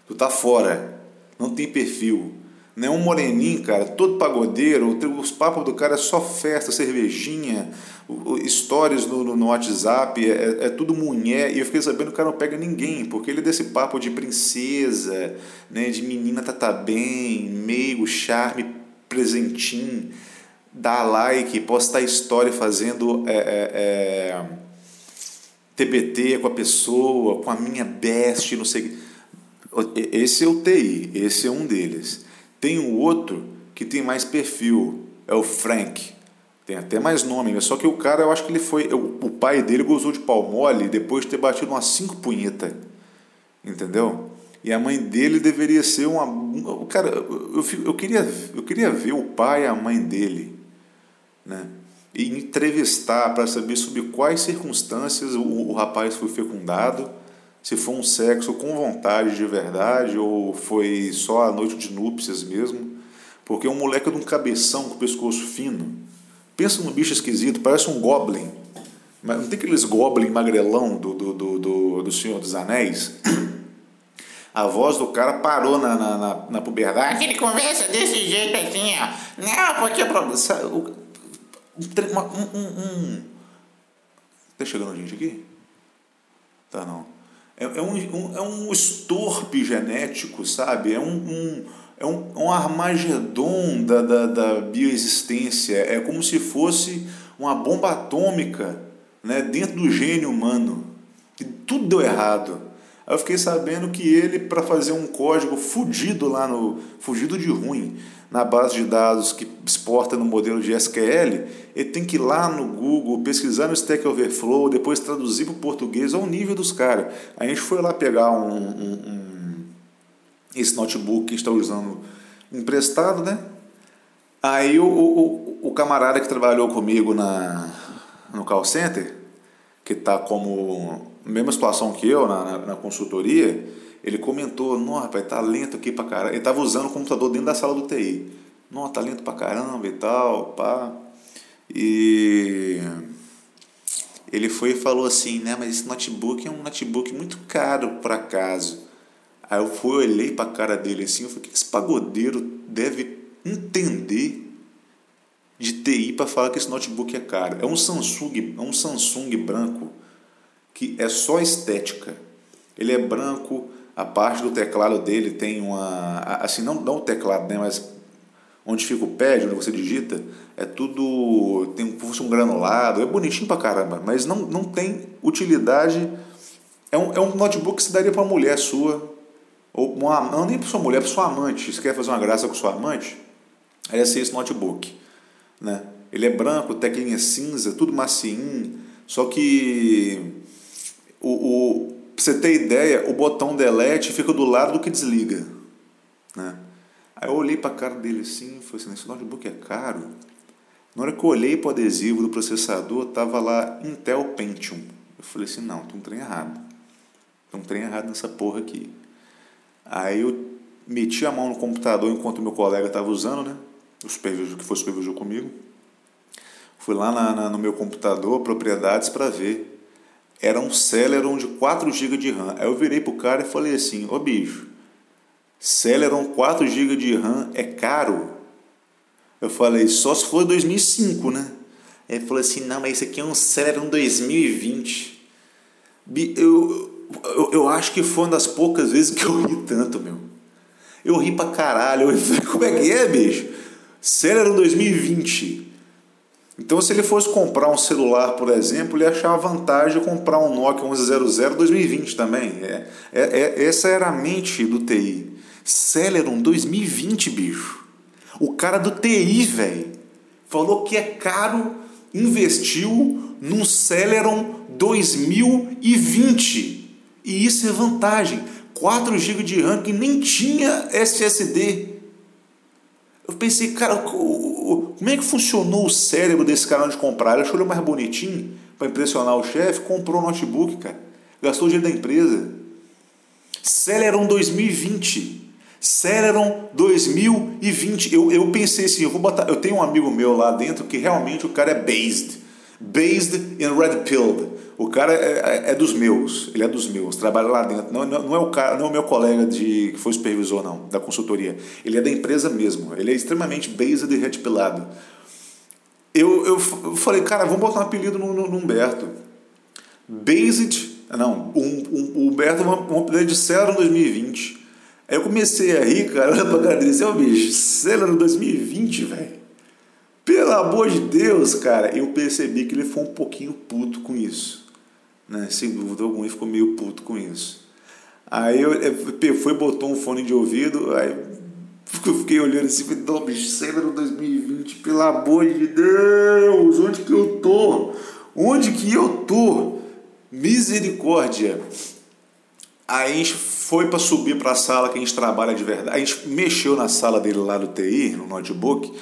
Tu tá fora. Não tem perfil né? Um moreninho, cara, todo pagodeiro, os papos do cara é só festa, cervejinha, stories no, no WhatsApp, é, é, é, tudo mulher, e eu fiquei sabendo que o cara não pega ninguém, porque ele é desse papo de princesa, né, de menina tá, tá bem, meio charme, presentinho, dá like, postar história fazendo é, é, é TBT com a pessoa, com a minha best, não sei. Esse é o TI, esse é um deles. Tem o outro que tem mais perfil, é o Frank. Tem até mais nome, só que o cara, eu acho que ele foi. O pai dele gozou de pau mole depois de ter batido umas cinco punhetas. Entendeu? E a mãe dele deveria ser uma. Cara, eu, eu, queria, eu queria ver o pai e a mãe dele. Né? e entrevistar para saber sobre quais circunstâncias o, o rapaz foi fecundado, se foi um sexo com vontade de verdade ou foi só a noite de núpcias mesmo. Porque um moleque de um cabeção com pescoço fino, pensa num bicho esquisito, parece um goblin. Não tem aqueles goblin magrelão do, do, do, do, do Senhor dos Anéis? A voz do cara parou na, na, na, na puberdade. Ele conversa desse jeito assim, ó. Não, porque... Um, um, um, Tá chegando gente aqui? Tá não. É, é, um, é um estorpe genético, sabe? É um, um, é um, um armagedon da, da, da bioexistência. É como se fosse uma bomba atômica né, dentro do gênio humano. E tudo deu errado. Aí eu fiquei sabendo que ele, para fazer um código fudido lá no. fugido de ruim, na base de dados que exporta no modelo de SQL, ele tem que ir lá no Google, pesquisar no Stack Overflow, depois traduzir para o português ao nível dos caras. A gente foi lá pegar um, um, um, esse notebook que está usando emprestado, né? Aí o, o, o camarada que trabalhou comigo na, no call center, que está como mesma situação que eu na, na, na consultoria, ele comentou, não, rapaz, tá lento aqui pra caramba. Ele tava usando o computador dentro da sala do TI. Não, tá lento pra caramba e tal, pá. E ele foi e falou assim, né, mas esse notebook é um notebook muito caro por acaso. Aí eu fui, olhei pra cara dele assim, eu falei, o que esse pagodeiro deve entender de TI para falar que esse notebook é caro? É um Samsung, é um Samsung branco que é só estética. Ele é branco, a parte do teclado dele tem uma. Assim, não, não o teclado, né? Mas onde fica o pad, onde você digita, é tudo. tem um, um granulado, é bonitinho pra caramba, mas não, não tem utilidade. É um, é um notebook que se daria para uma mulher sua, ou uma, não nem para sua mulher, para sua amante. Se quer fazer uma graça com sua amante, é ser esse notebook. Né? Ele é branco, teclinha cinza, tudo macinho, só que o, o, pra você ter ideia, o botão delete fica do lado do que desliga. Né? Aí eu olhei para a cara dele assim e falei assim, esse notebook é caro. Na hora que eu olhei para o adesivo do processador, tava lá Intel Pentium. Eu falei assim, não, tem um trem errado. Tem um trem errado nessa porra aqui. Aí eu meti a mão no computador enquanto meu colega estava usando, né? O supervisor que foi supervisor comigo. Fui lá na, na no meu computador, propriedades, para ver era um Celeron de 4 GB de RAM. Aí eu virei pro cara e falei assim: Ô bicho, Celeron 4 GB de RAM é caro? Eu falei: só se for 2005, né? Ele falou assim: não, mas isso aqui é um Celeron 2020. Eu, eu, eu acho que foi uma das poucas vezes que eu ri tanto, meu. Eu ri pra caralho. Eu falei: como é que é, bicho? Celeron 2020. Então, se ele fosse comprar um celular, por exemplo, ele achava vantagem comprar um Nokia 1100 2020 também. É, é, é, essa era a mente do TI. Celeron 2020, bicho. O cara do TI, velho, falou que é caro, investiu num Celeron 2020. E isso é vantagem. 4 GB de RAM que nem tinha SSD. Eu pensei, cara, como é que funcionou o cérebro desse cara antes de comprar? Ele achou ele mais bonitinho para impressionar o chefe, comprou o notebook, cara. Gastou o dinheiro da empresa. Celeron 2020. Celeron 2020. Eu, eu pensei assim, eu vou botar. Eu tenho um amigo meu lá dentro que realmente o cara é based. Based in Red Pill. O cara é, é, é, dos meus, ele é dos meus, trabalha lá dentro. Não, não, não, é o cara, não é o meu colega de que foi supervisor, não, da consultoria. Ele é da empresa mesmo. Ele é extremamente based e retipilado. Eu, eu, falei, cara, vamos botar um apelido no, no, no Humberto. Based. Não, um, um, o Humberto um apelido de Celeron 2020. Aí eu comecei a rir, cara, olha pra cara dele, ó, bicho, Celeron 2020, velho. Pelo amor de Deus, cara, eu percebi que ele foi um pouquinho puto com isso né? Sem dúvida alguma, ele ficou meio puto com isso. Aí eu, eu foi botou um fone de ouvido, aí eu fiquei olhando assim, falei, não, bicho, Celeron 2020, pelo amor de Deus, onde que eu tô? Onde que eu tô? Misericórdia. Aí a gente foi para subir para a sala que a gente trabalha de verdade. A gente mexeu na sala dele lá do TI, no notebook,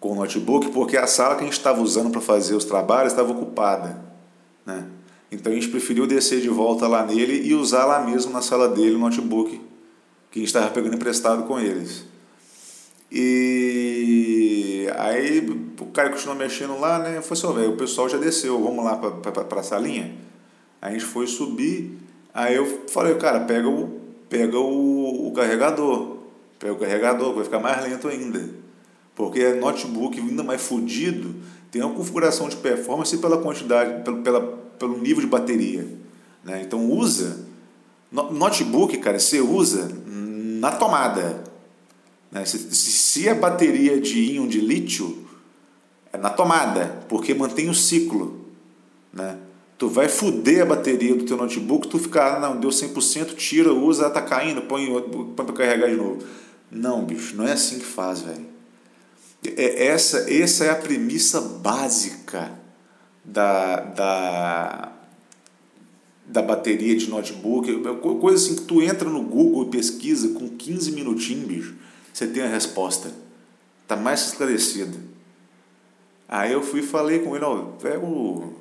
com o notebook porque a sala que a gente estava usando para fazer os trabalhos estava ocupada. Né? Então a gente preferiu descer de volta lá nele e usar lá mesmo na sala dele o notebook que a gente estava pegando emprestado com eles. E aí o cara continuou mexendo lá, né? Eu falei assim, velho, o pessoal já desceu, vamos lá para a salinha? A gente foi subir, aí eu falei, cara, pega o, pega o, o carregador, pega o carregador, vai ficar mais lento ainda. Porque é notebook ainda mais fodido, tem uma configuração de performance pela quantidade, pelo, pela, pelo nível de bateria. Né? Então usa. Notebook, cara, você usa na tomada. Né? Se, se a bateria de íon de lítio é na tomada, porque mantém o ciclo. Né? Tu vai fuder a bateria do teu notebook, tu ficar, ah, não, deu 100%, tira, usa, tá caindo, põe, põe para carregar de novo. Não, bicho, não é assim que faz, velho. É, essa, essa é a premissa básica da, da, da bateria de notebook. Coisa assim que tu entra no Google e pesquisa com 15 minutinhos, bicho, você tem a resposta. Tá mais esclarecido. Aí eu fui e falei com ele, ó, pega o,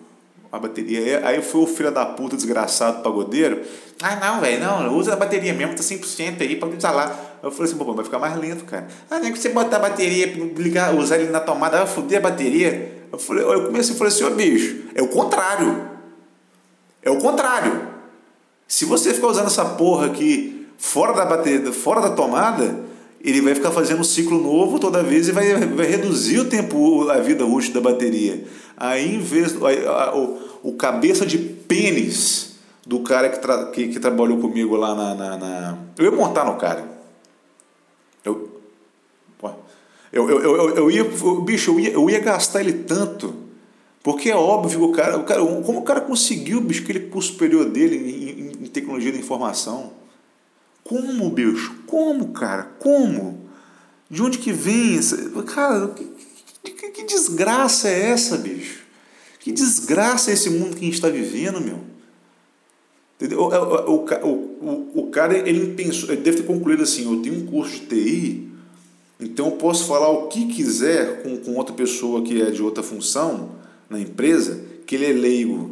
a bateria. Aí foi o filho da puta desgraçado pagodeiro. Ah, não, velho, não, usa a bateria mesmo, tá 100% aí, pode usar lá. Eu falei assim, pô, vai ficar mais lento, cara. Ah, nem que você botar a bateria, ligar, usar ele na tomada, vai foder a bateria. Eu, falei, eu comecei a falar assim, ô bicho, é o contrário. É o contrário. Se você ficar usando essa porra aqui fora da bateria, fora da tomada, ele vai ficar fazendo um ciclo novo toda vez e vai, vai reduzir o tempo, a vida útil da bateria. Aí, em vez. A, a, o, o cabeça de pênis do cara que, tra, que, que trabalhou comigo lá na, na, na, Eu ia montar no cara. Eu. Eu, eu, eu, eu ia. Bicho, eu ia, eu ia gastar ele tanto. Porque é óbvio o cara, o cara. Como o cara conseguiu, bicho, aquele curso superior dele em, em, em tecnologia da informação? Como, bicho? Como, cara? Como? De onde que vem essa. Cara, que, que, que desgraça é essa, bicho? Que desgraça é esse mundo que a gente está vivendo, meu? Entendeu? O, o, o, o, o cara, ele pensou, ele deve ter concluído assim: eu tenho um curso de TI, então eu posso falar o que quiser com, com outra pessoa que é de outra função na empresa, que ele é leigo.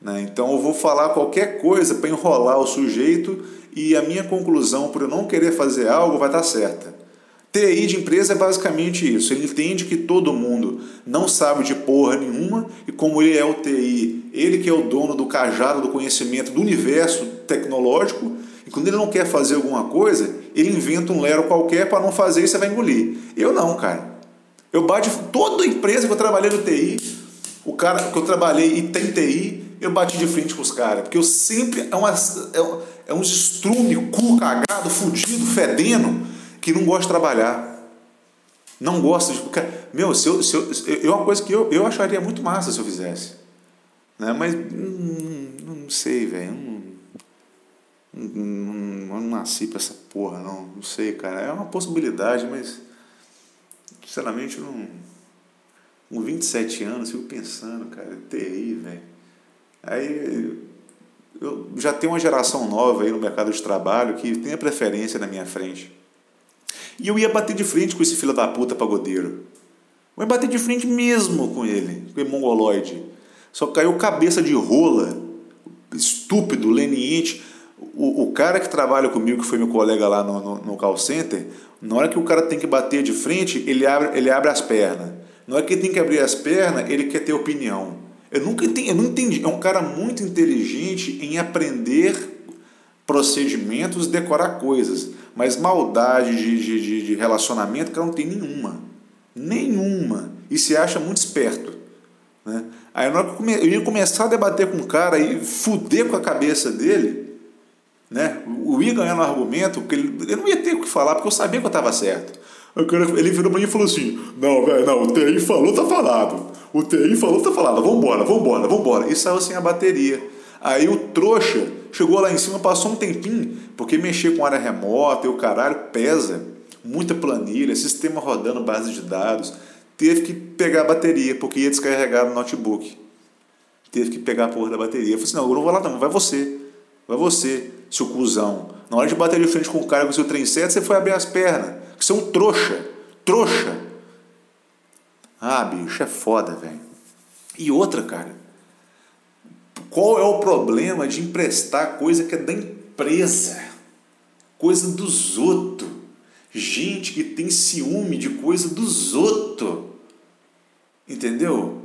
Né? Então eu vou falar qualquer coisa para enrolar o sujeito e a minha conclusão por eu não querer fazer algo vai estar certa. TI de empresa é basicamente isso. Ele entende que todo mundo não sabe de porra nenhuma e como ele é o TI, ele que é o dono do cajado do conhecimento do universo tecnológico, e quando ele não quer fazer alguma coisa, ele inventa um lero qualquer para não fazer e você vai engolir. Eu não, cara. Eu bati toda empresa que eu trabalhei no TI, o cara que eu trabalhei e tem TI, eu bati de frente com os caras, porque eu sempre é, uma, é, é um estrume, cu cagado, fudido, fedendo que não gosta de trabalhar. Não gosta de. Meu, se eu, se eu, é uma coisa que eu, eu acharia muito massa se eu fizesse. Né? Mas hum, não sei, velho. Não, não, não, nasci pra essa porra, não. Não sei, cara. É uma possibilidade, mas. Sinceramente, não. Com 27 anos, fico pensando, cara, TI, velho. Aí eu já tenho uma geração nova aí no mercado de trabalho que tem a preferência na minha frente. E eu ia bater de frente com esse filho da puta pagodeiro. Eu ia bater de frente mesmo com ele, com o mongoloide. Só caiu cabeça de rola, estúpido, leniente. O, o cara que trabalha comigo, que foi meu colega lá no, no, no call center, na hora que o cara tem que bater de frente, ele abre, ele abre as pernas. Na hora que ele tem que abrir as pernas, ele quer ter opinião. Eu nunca entendi, eu não entendi. É um cara muito inteligente em aprender procedimentos, decorar coisas. Mas maldade de, de, de relacionamento, cara, não tem nenhuma. Nenhuma. E se acha muito esperto. Né? Aí na hora que eu ia começar a debater com o cara e fuder com a cabeça dele, né? eu ia ganhar no argumento, porque ele, eu não ia ter o que falar, porque eu sabia que eu estava certo. Ele virou para mim e falou assim: Não, velho, não, o TI falou, tá falado. O TI falou, tá falado, vambora, vambora, vambora. E saiu sem a bateria. Aí o trouxa chegou lá em cima, passou um tempinho, porque mexer com área remota e o caralho pesa, muita planilha, sistema rodando base de dados, teve que pegar a bateria, porque ia descarregar no notebook. Teve que pegar a porra da bateria. Eu falei assim, não, eu não vou lá não, vai você. Vai você, seu cuzão. Na hora de bater de frente com o cara com seu trem certo, você foi abrir as pernas. Você é um trouxa. Trouxa. Ah, bicho, é foda, velho. E outra, cara. Qual é o problema de emprestar coisa que é da empresa? Coisa dos outros. Gente que tem ciúme de coisa dos outros. Entendeu?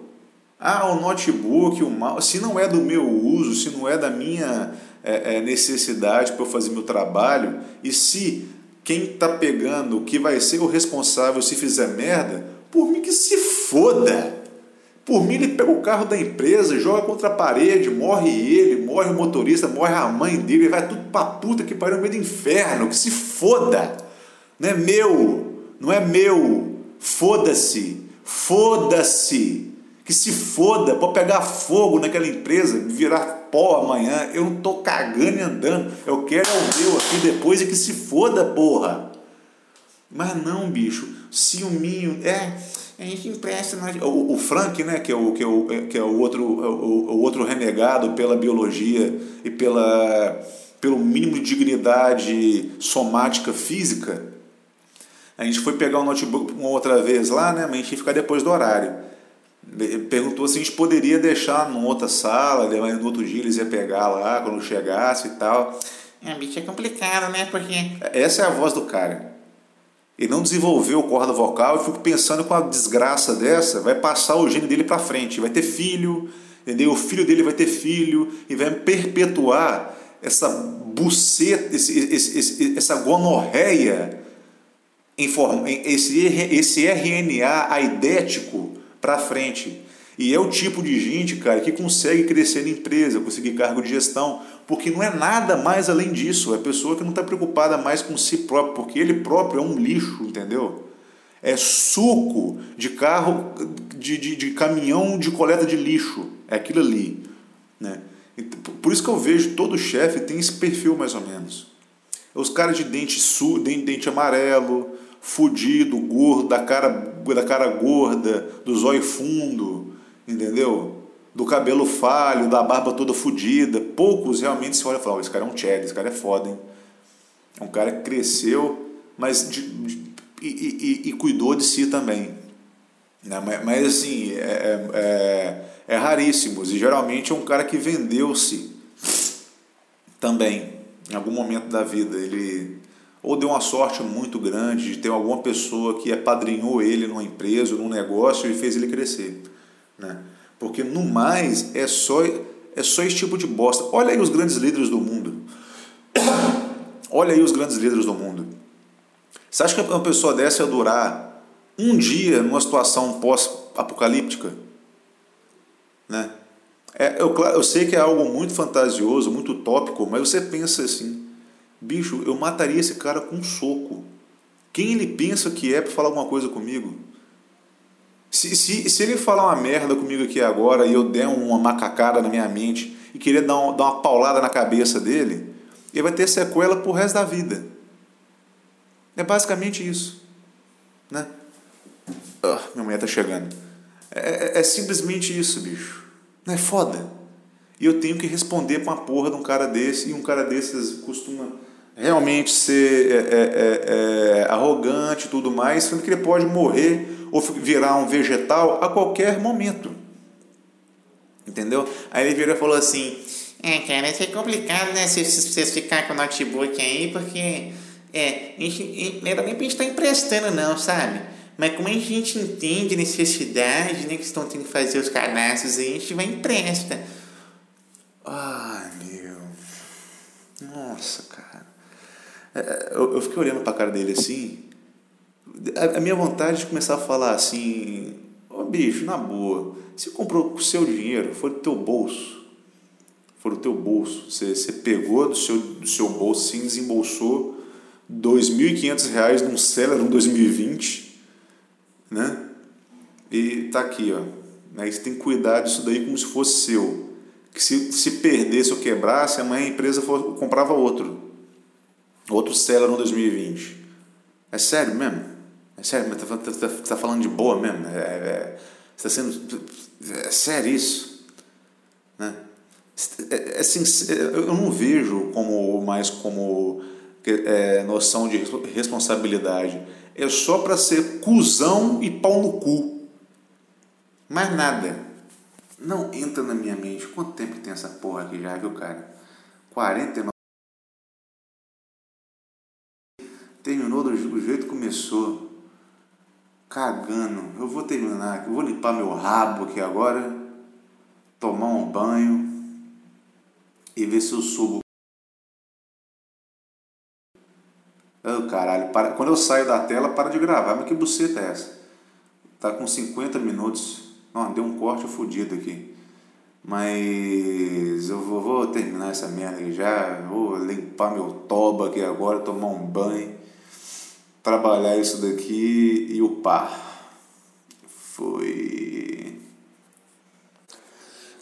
Ah, o notebook, o mouse, se não é do meu uso, se não é da minha é, é, necessidade para eu fazer meu trabalho, e se quem está pegando, que vai ser o responsável se fizer merda, por mim que se foda. Por mim, ele pega o carro da empresa, joga contra a parede, morre ele, morre o motorista, morre a mãe dele, vai tudo pra puta que pariu no meio do inferno, que se foda. Não é meu, não é meu. Foda-se, foda-se. Que se foda, pode pegar fogo naquela empresa, virar pó amanhã. Eu não tô cagando e andando. Eu quero o meu aqui depois e que se foda, porra. Mas não, bicho. Ciúminho. É, a gente empresta. O, o Frank, né, que é o, que é o, que é o, outro, o, o outro renegado pela biologia e pela, pelo mínimo de dignidade somática física. A gente foi pegar o notebook uma outra vez lá, né, mas a gente ia ficar depois do horário perguntou se a gente poderia deixar numa outra sala, mas no outro dia eles iam pegar lá quando chegasse e tal. É, bicho, é complicado, né? Porque. Essa é a voz do cara. Ele não desenvolveu o corda vocal e fico pensando com a desgraça dessa, vai passar o gênio dele para frente, vai ter filho, entendeu? O filho dele vai ter filho e vai perpetuar essa buceta, esse, esse, esse, essa gonorreia, esse, esse RNA aidético para frente. E é o tipo de gente, cara, que consegue crescer na empresa, conseguir cargo de gestão, porque não é nada mais além disso. É pessoa que não está preocupada mais com si próprio, porque ele próprio é um lixo, entendeu? É suco de carro, de, de, de caminhão de coleta de lixo. É aquilo ali. Né? Por isso que eu vejo todo chefe tem esse perfil mais ou menos. Os caras de dente, su, dente, dente amarelo, fudido, gordo, da cara, da cara gorda, do zóio fundo, entendeu? Do cabelo falho, da barba toda fudida. Poucos realmente se olham e falam: esse cara é um Chad, esse cara é foda, hein? É um cara que cresceu, mas de, de, e, e, e, cuidou de si também. Né? Mas, mas assim, é, é, é raríssimos. E geralmente é um cara que vendeu-se também, em algum momento da vida. Ele ou deu uma sorte muito grande de ter alguma pessoa que apadrinhou ele numa empresa, num negócio e fez ele crescer. Né? Porque no mais é só, é só esse tipo de bosta. Olha aí os grandes líderes do mundo. Olha aí os grandes líderes do mundo. Você acha que uma pessoa dessa ia durar um dia numa situação pós-apocalíptica? Né? É, eu, eu sei que é algo muito fantasioso, muito utópico, mas você pensa assim, Bicho, eu mataria esse cara com um soco. Quem ele pensa que é para falar alguma coisa comigo? Se, se, se ele falar uma merda comigo aqui agora e eu der uma macacada na minha mente e querer dar, um, dar uma paulada na cabeça dele, ele vai ter sequela pro resto da vida. É basicamente isso. Né? Oh, minha mulher tá chegando. É, é, é simplesmente isso, bicho. Não é foda? E eu tenho que responder pra uma porra de um cara desse, e um cara desses costuma realmente ser é, é, é, é arrogante e tudo mais, sendo que ele pode morrer ou virar um vegetal a qualquer momento. Entendeu? Aí ele virou e falou assim: É, cara, isso é complicado, né? Se vocês ficarem com o notebook aí, porque. É, não era nem pra gente estar tá emprestando, não, sabe? Mas como a gente entende necessidade, né? Que estão tendo que fazer os cadastros aí, a gente vai empresta. Ai, meu. Nossa, eu, eu fiquei olhando para a cara dele assim. A, a, minha vontade de começar a falar assim: Ô oh, bicho, na boa, você comprou com o seu dinheiro, foi do teu bolso. Foi do teu bolso. Você, você pegou do seu, do seu bolso, sim, desembolsou R$ 2.500 num Celeron 2020, né? E tá aqui, ó. Aí você tem que cuidar disso daí como se fosse seu. Que se, se perdesse ou quebrasse, amanhã a empresa for, comprava outro. Outro Celeron 2020. É sério mesmo? É sério, mas tá, tá, tá, tá falando de boa mesmo? É, é, está sendo. É sério isso? Né? É, é, assim, eu não vejo como mais como é, noção de responsabilidade. É só para ser cuzão e pau no cu. Mais nada. Não entra na minha mente. Quanto tempo tem essa porra aqui já, viu, cara? 49. Terminou do jeito que começou. Cagando. Eu vou terminar. Eu vou limpar meu rabo aqui agora. Tomar um banho. E ver se eu subo. Oh, caralho, para... quando eu saio da tela, para de gravar. Mas que buceta é essa? Tá com 50 minutos. Não, deu um corte fodido aqui. Mas eu vou, vou, terminar essa merda aqui já. Vou limpar meu toba aqui agora, tomar um banho, trabalhar isso daqui e upar. Foi.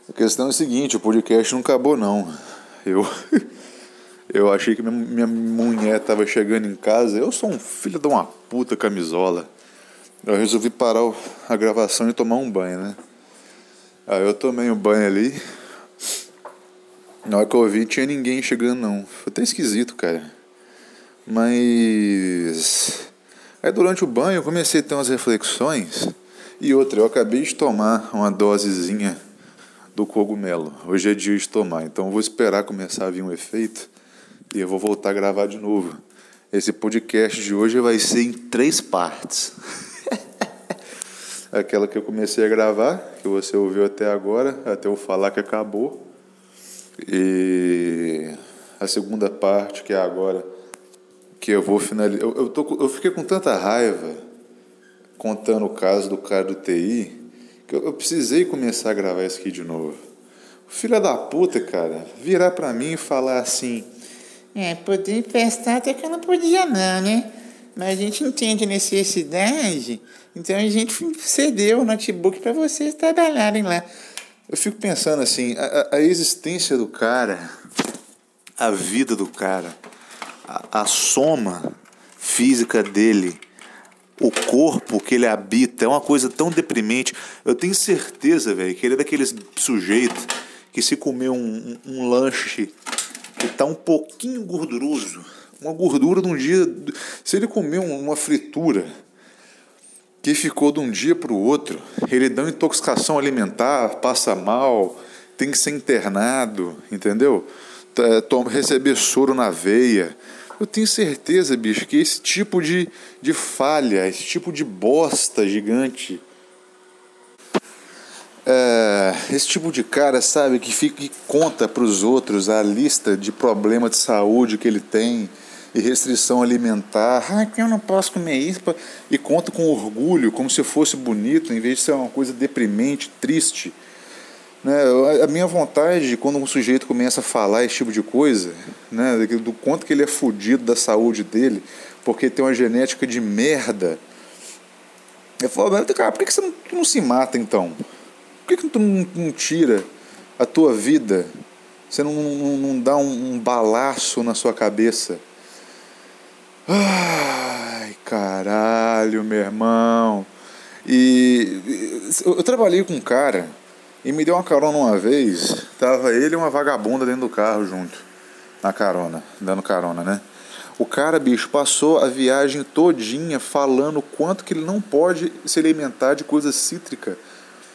A questão é a seguinte: o podcast não acabou, não. Eu. Eu achei que minha, minha mulher estava chegando em casa. Eu sou um filho de uma puta camisola. Eu resolvi parar a gravação e tomar um banho, né? Aí eu tomei um banho ali. Na hora que eu vi, tinha ninguém chegando, não. Foi até esquisito, cara. Mas. Aí durante o banho eu comecei a ter umas reflexões. E outra, eu acabei de tomar uma dosezinha do cogumelo. Hoje é dia de tomar, então vou esperar começar a vir um efeito e eu vou voltar a gravar de novo. Esse podcast de hoje vai ser em três partes. Aquela que eu comecei a gravar, que você ouviu até agora, até eu falar que acabou. E a segunda parte, que é agora, que eu vou finalizar. Eu, eu, tô, eu fiquei com tanta raiva contando o caso do cara do TI, que eu, eu precisei começar a gravar isso aqui de novo. Filha da puta, cara, virar para mim e falar assim é, poder emprestar até que eu não podia não, né? Mas a gente entende a necessidade, então a gente cedeu o notebook para vocês trabalharem lá. Eu fico pensando assim, a, a existência do cara, a vida do cara, a, soma física dele, o corpo que ele habita é uma coisa tão deprimente. Eu tenho certeza, velho, que ele é daqueles sujeitos que se comer um, um, um lanche que está um pouquinho gorduroso, uma gordura de um dia. Se ele comer uma fritura que ficou de um dia para o outro, ele dá uma intoxicação alimentar, passa mal, tem que ser internado, entendeu? Receber soro na veia. Eu tenho certeza, bicho, que esse tipo de, de falha, esse tipo de bosta gigante é, esse tipo de cara, sabe, que fica e conta para os outros a lista de problemas de saúde que ele tem e restrição alimentar. Ah, que eu não posso comer isso. E conta com orgulho, como se fosse bonito, em vez de ser uma coisa deprimente, triste. Né? A minha vontade, quando um sujeito começa a falar esse tipo de coisa, né, do quanto que ele é fodido da saúde dele, porque tem uma genética de merda. Eu falo, cara, por que você não, não se mata então? Por que, que tu não, não tira a tua vida? Você não, não, não dá um, um balaço na sua cabeça? Ai, caralho, meu irmão. E eu trabalhei com um cara e me deu uma carona uma vez. Tava ele e uma vagabunda dentro do carro junto, na carona, dando carona, né? O cara, bicho, passou a viagem todinha falando quanto que ele não pode se alimentar de coisa cítrica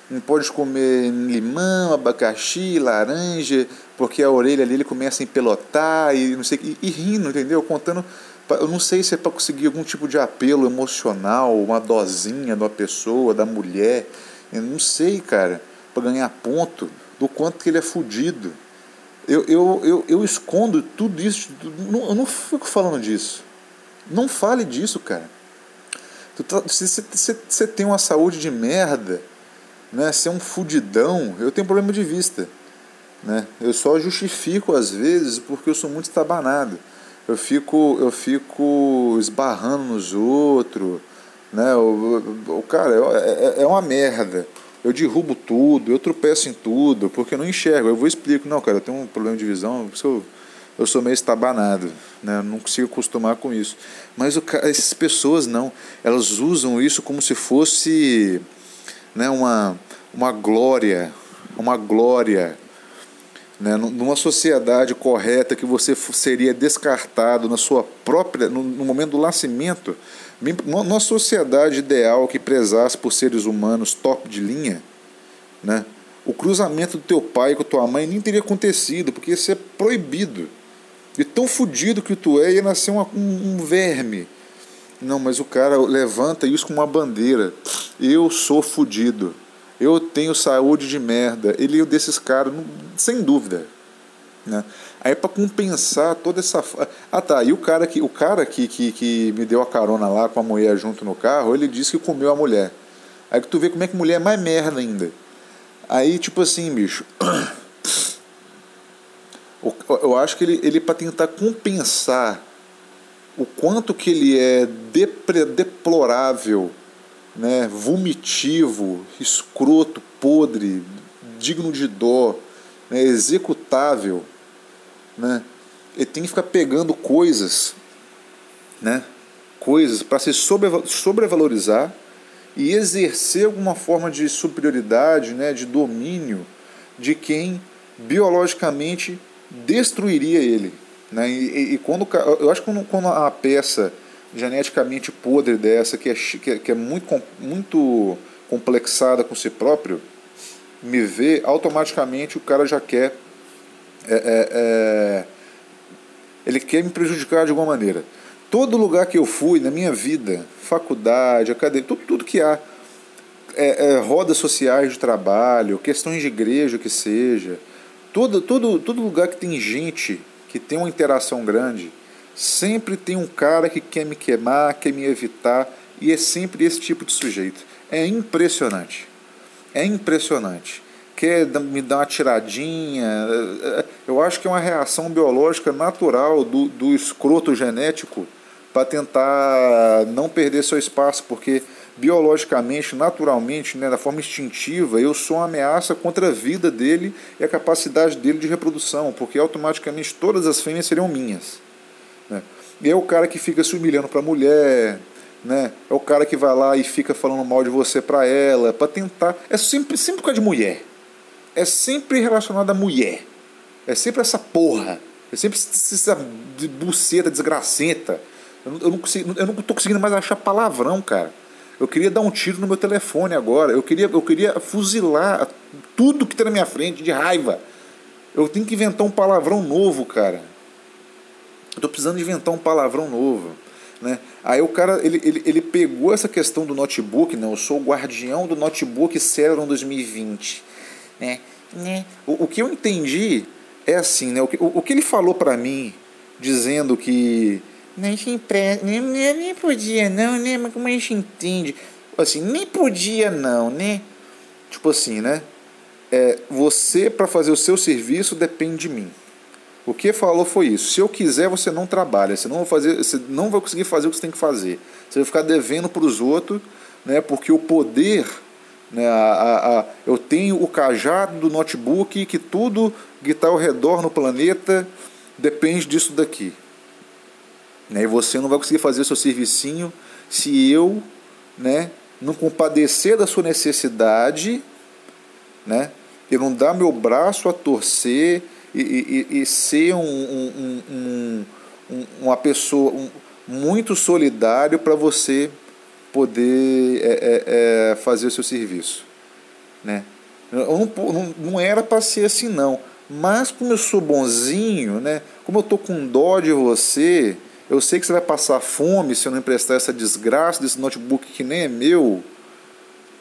não pode comer limão, abacaxi, laranja, porque a orelha ali ele começa a empelotar e não sei e, e rindo, entendeu? Contando, eu não sei se é para conseguir algum tipo de apelo emocional, uma dosinha da pessoa, da mulher, eu não sei, cara, para ganhar ponto do quanto que ele é fudido. Eu, eu, eu, eu escondo tudo isso, eu não fico falando disso. Não fale disso, cara. Você tá, tem uma saúde de merda né, ser um fudidão, eu tenho problema de vista. Né? Eu só justifico às vezes porque eu sou muito estabanado. Eu fico, eu fico esbarrando nos outros. Né? O, o, cara, é, é, é uma merda. Eu derrubo tudo, eu tropeço em tudo, porque eu não enxergo. Eu vou explicar, não, cara, eu tenho um problema de visão, eu sou, eu sou meio estabanado, né? Eu não consigo acostumar com isso. Mas o, essas pessoas não, elas usam isso como se fosse né, uma, uma glória, uma glória. Né, numa sociedade correta que você seria descartado na sua própria no, no momento do nascimento, numa sociedade ideal que prezasse por seres humanos top de linha, né? O cruzamento do teu pai com tua mãe nem teria acontecido, porque isso é proibido. De tão fodido que tu é, ia nascer uma, um, um verme. Não, mas o cara levanta isso com uma bandeira. Eu sou fodido. Eu tenho saúde de merda. Ele é desses caras, sem dúvida. Né? Aí para compensar toda essa. Ah tá, e o cara, que, o cara que, que, que me deu a carona lá com a mulher junto no carro, ele disse que comeu a mulher. Aí que tu vê como é que mulher é mais merda ainda. Aí, tipo assim, bicho. Eu acho que ele, ele para tentar compensar o quanto que ele é depre, deplorável, né, vomitivo, escroto, podre, digno de dó, né, executável, né, ele tem que ficar pegando coisas, né, coisas para se sobrevalorizar e exercer alguma forma de superioridade, né, de domínio de quem biologicamente destruiria ele. Né? E, e, quando eu acho que quando, quando a peça geneticamente podre dessa, que é, que é, que é muito, muito complexada com si próprio, me vê, automaticamente o cara já quer. É, é, é, ele quer me prejudicar de alguma maneira. Todo lugar que eu fui na minha vida, faculdade, academia, tudo, tudo que há, é, rodas sociais de trabalho, questões de igreja que seja, todo, todo, todo lugar que tem gente que tem uma interação grande, sempre tem um cara que quer me queimar, quer me evitar, e é sempre esse tipo de sujeito. É impressionante. É impressionante. Quer me dar uma tiradinha. É, é, eu acho que é uma reação biológica natural do, do escroto genético para tentar não perder seu espaço, porque biologicamente, naturalmente, né, da forma instintiva, eu sou uma ameaça contra a vida dele e a capacidade dele de reprodução, porque automaticamente todas as fêmeas seriam minhas. Né? E é o cara que fica se humilhando para a mulher, né? é o cara que vai lá e fica falando mal de você para ela, para tentar. É sempre, sempre por causa de mulher. É sempre relacionado a mulher. É sempre essa porra. É sempre essa buceta desgracenta. Eu não, eu não, consigo, eu não tô conseguindo mais achar palavrão, cara. Eu queria dar um tiro no meu telefone agora. Eu queria, eu queria fuzilar tudo que tem na minha frente de raiva. Eu tenho que inventar um palavrão novo, cara. Eu tô precisando inventar um palavrão novo. Né? Aí o cara ele, ele, ele pegou essa questão do notebook, né? eu sou o guardião do notebook Celeron 2020. Né? Né? O, o que eu entendi é assim, né? o, que, o, o que ele falou para mim, dizendo que não se empresta. Nem, nem podia não, né? Mas como a gente entende? Assim, nem podia não, né? Tipo assim, né? É, você, para fazer o seu serviço, depende de mim. O que falou foi isso. Se eu quiser, você não trabalha. Você não vai, fazer, você não vai conseguir fazer o que você tem que fazer. Você vai ficar devendo para os outros, né? porque o poder. Né, a, a, a, eu tenho o cajado do notebook que tudo que está ao redor no planeta depende disso daqui. Né? E você não vai conseguir fazer o seu servicinho se eu né, não compadecer da sua necessidade, né, eu não dar meu braço a torcer e, e, e ser um, um, um, um, uma pessoa muito solidário para você poder é, é, é, fazer o seu serviço. Né? Não, não, não era para ser assim não, mas como eu sou bonzinho, né, como eu tô com dó de você, eu sei que você vai passar fome se eu não emprestar essa desgraça desse notebook que nem é meu.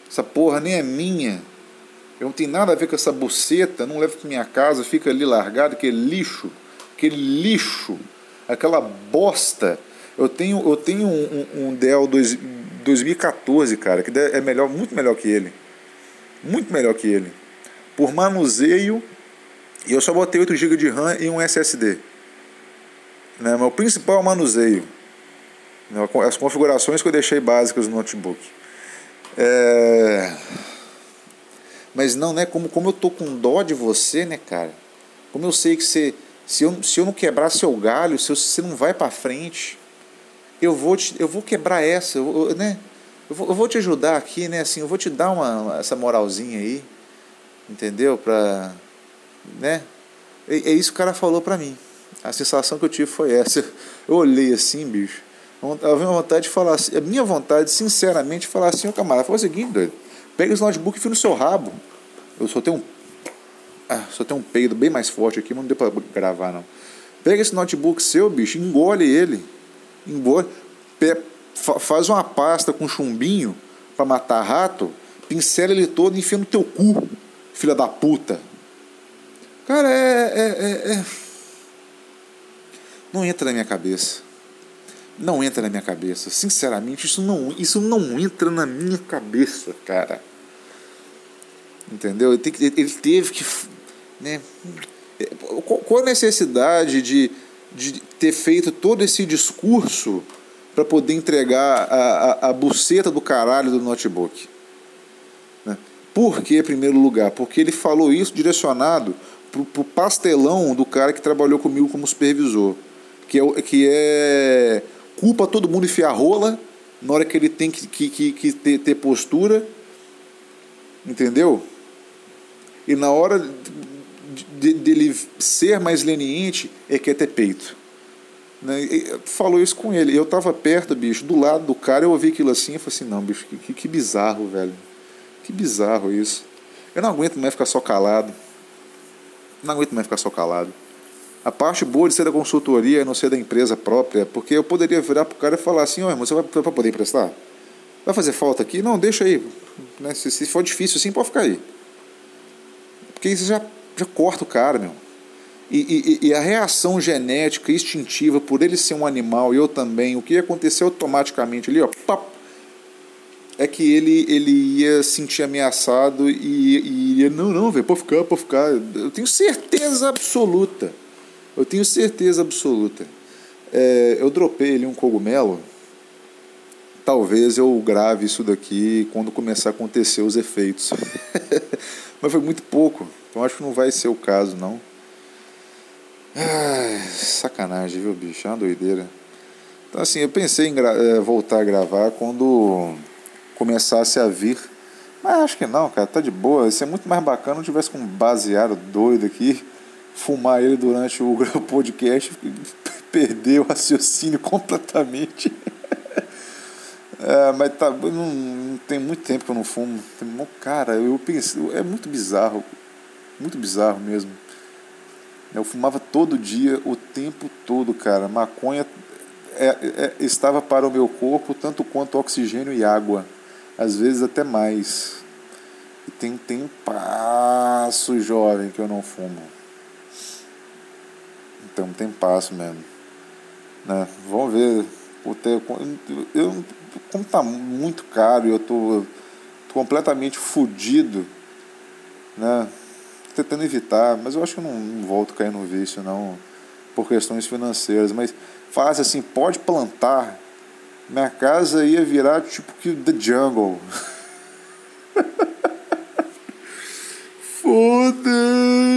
Essa porra nem é minha. Eu não tenho nada a ver com essa buceta, não levo para minha casa, fica ali largado, aquele lixo, aquele lixo, aquela bosta. Eu tenho, eu tenho um, um, um Dell 2014, cara, que é melhor, muito melhor que ele. Muito melhor que ele. Por manuseio, e eu só botei 8 GB de RAM e um SSD. Né? O principal é o manuseio. Né? As configurações que eu deixei básicas no notebook. É... Mas não, né? Como, como eu tô com dó de você, né, cara? Como eu sei que você, se, eu, se eu não quebrar seu galho, se você não vai para frente, eu vou, te, eu vou quebrar essa, eu, né? Eu vou, eu vou te ajudar aqui, né? Assim, eu vou te dar uma, essa moralzinha aí, entendeu? Pra, né? É, é isso que o cara falou pra mim. A sensação que eu tive foi essa. Eu olhei assim, bicho. Eu vi vontade de falar assim, a minha vontade, sinceramente, falar assim, ô camarada, faz o seguinte, doido. Pega esse notebook e fia no seu rabo. Eu só tenho um. Ah, só tenho um peido bem mais forte aqui, mas não deu pra gravar não. Pega esse notebook seu, bicho, engole ele. Engole. faz uma pasta com chumbinho para matar rato, pincela ele todo e enfia no teu cu, filha da puta. Cara, é, é, é, é. Não entra na minha cabeça. Não entra na minha cabeça. Sinceramente, isso não, isso não entra na minha cabeça, cara. Entendeu? Ele teve que. Né? Qual a necessidade de, de ter feito todo esse discurso para poder entregar a, a, a buceta do caralho do notebook? Né? Por que, em primeiro lugar? Porque ele falou isso direcionado para o pastelão do cara que trabalhou comigo como supervisor, que é, que é culpa todo mundo enfiar rola na hora que ele tem que, que, que, que ter, ter postura, entendeu? E na hora de, dele ser mais leniente, é que é ter peito. Né? Falou isso com ele. Eu tava perto, bicho, do lado do cara, eu ouvi aquilo assim e falei assim, não, bicho, que, que bizarro, velho. Que bizarro isso. Eu não aguento mais ficar só calado. Não aguento mais ficar só calado. A parte boa de ser da consultoria e não ser da empresa própria, porque eu poderia virar pro cara e falar assim, ó, irmão, você vai, vai poder emprestar? Vai fazer falta aqui? Não, deixa aí. Né? Se, se for difícil assim, pode ficar aí. Porque isso já já corta o cara, meu. E, e, e, a reação genética instintiva por ele ser um animal e eu também, o que ia acontecer automaticamente ali, ó, é que ele, ele ia sentir ameaçado e, e não, não, velho, pode ficar, pode ficar. Eu tenho certeza absoluta. Eu tenho certeza absoluta. É, eu dropei ali um cogumelo. Talvez eu grave isso daqui quando começar a acontecer os efeitos. Mas foi muito pouco. Então acho que não vai ser o caso, não. Ai, sacanagem, viu, bicho? É uma doideira. Então, assim, eu pensei em é, voltar a gravar quando começasse a vir. Mas acho que não, cara, tá de boa. Ia ser muito mais bacana se tivesse com um baseado doido aqui, fumar ele durante o podcast, perder o raciocínio completamente. É, mas tá, não, não, tem muito tempo que eu não fumo. Cara, eu pensei, é muito bizarro. Muito bizarro mesmo. Eu fumava todo dia, o tempo todo, cara. Maconha é, é, estava para o meu corpo tanto quanto oxigênio e água. Às vezes até mais. E tem, um passo jovem que eu não fumo. Então tem passo mesmo. Né? Vamos ver. Eu, eu, como tá muito caro e eu tô, tô completamente fudido, né? tentando evitar, mas eu acho que eu não, não volto a cair no vício, não, por questões financeiras. Mas faz assim, pode plantar. Minha casa ia virar tipo que The Jungle. Foda-se!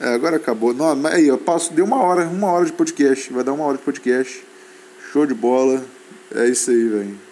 É, agora acabou. Não, aí, eu passo, deu uma hora, uma hora de podcast. Vai dar uma hora de podcast. Show de bola. É isso aí, velho.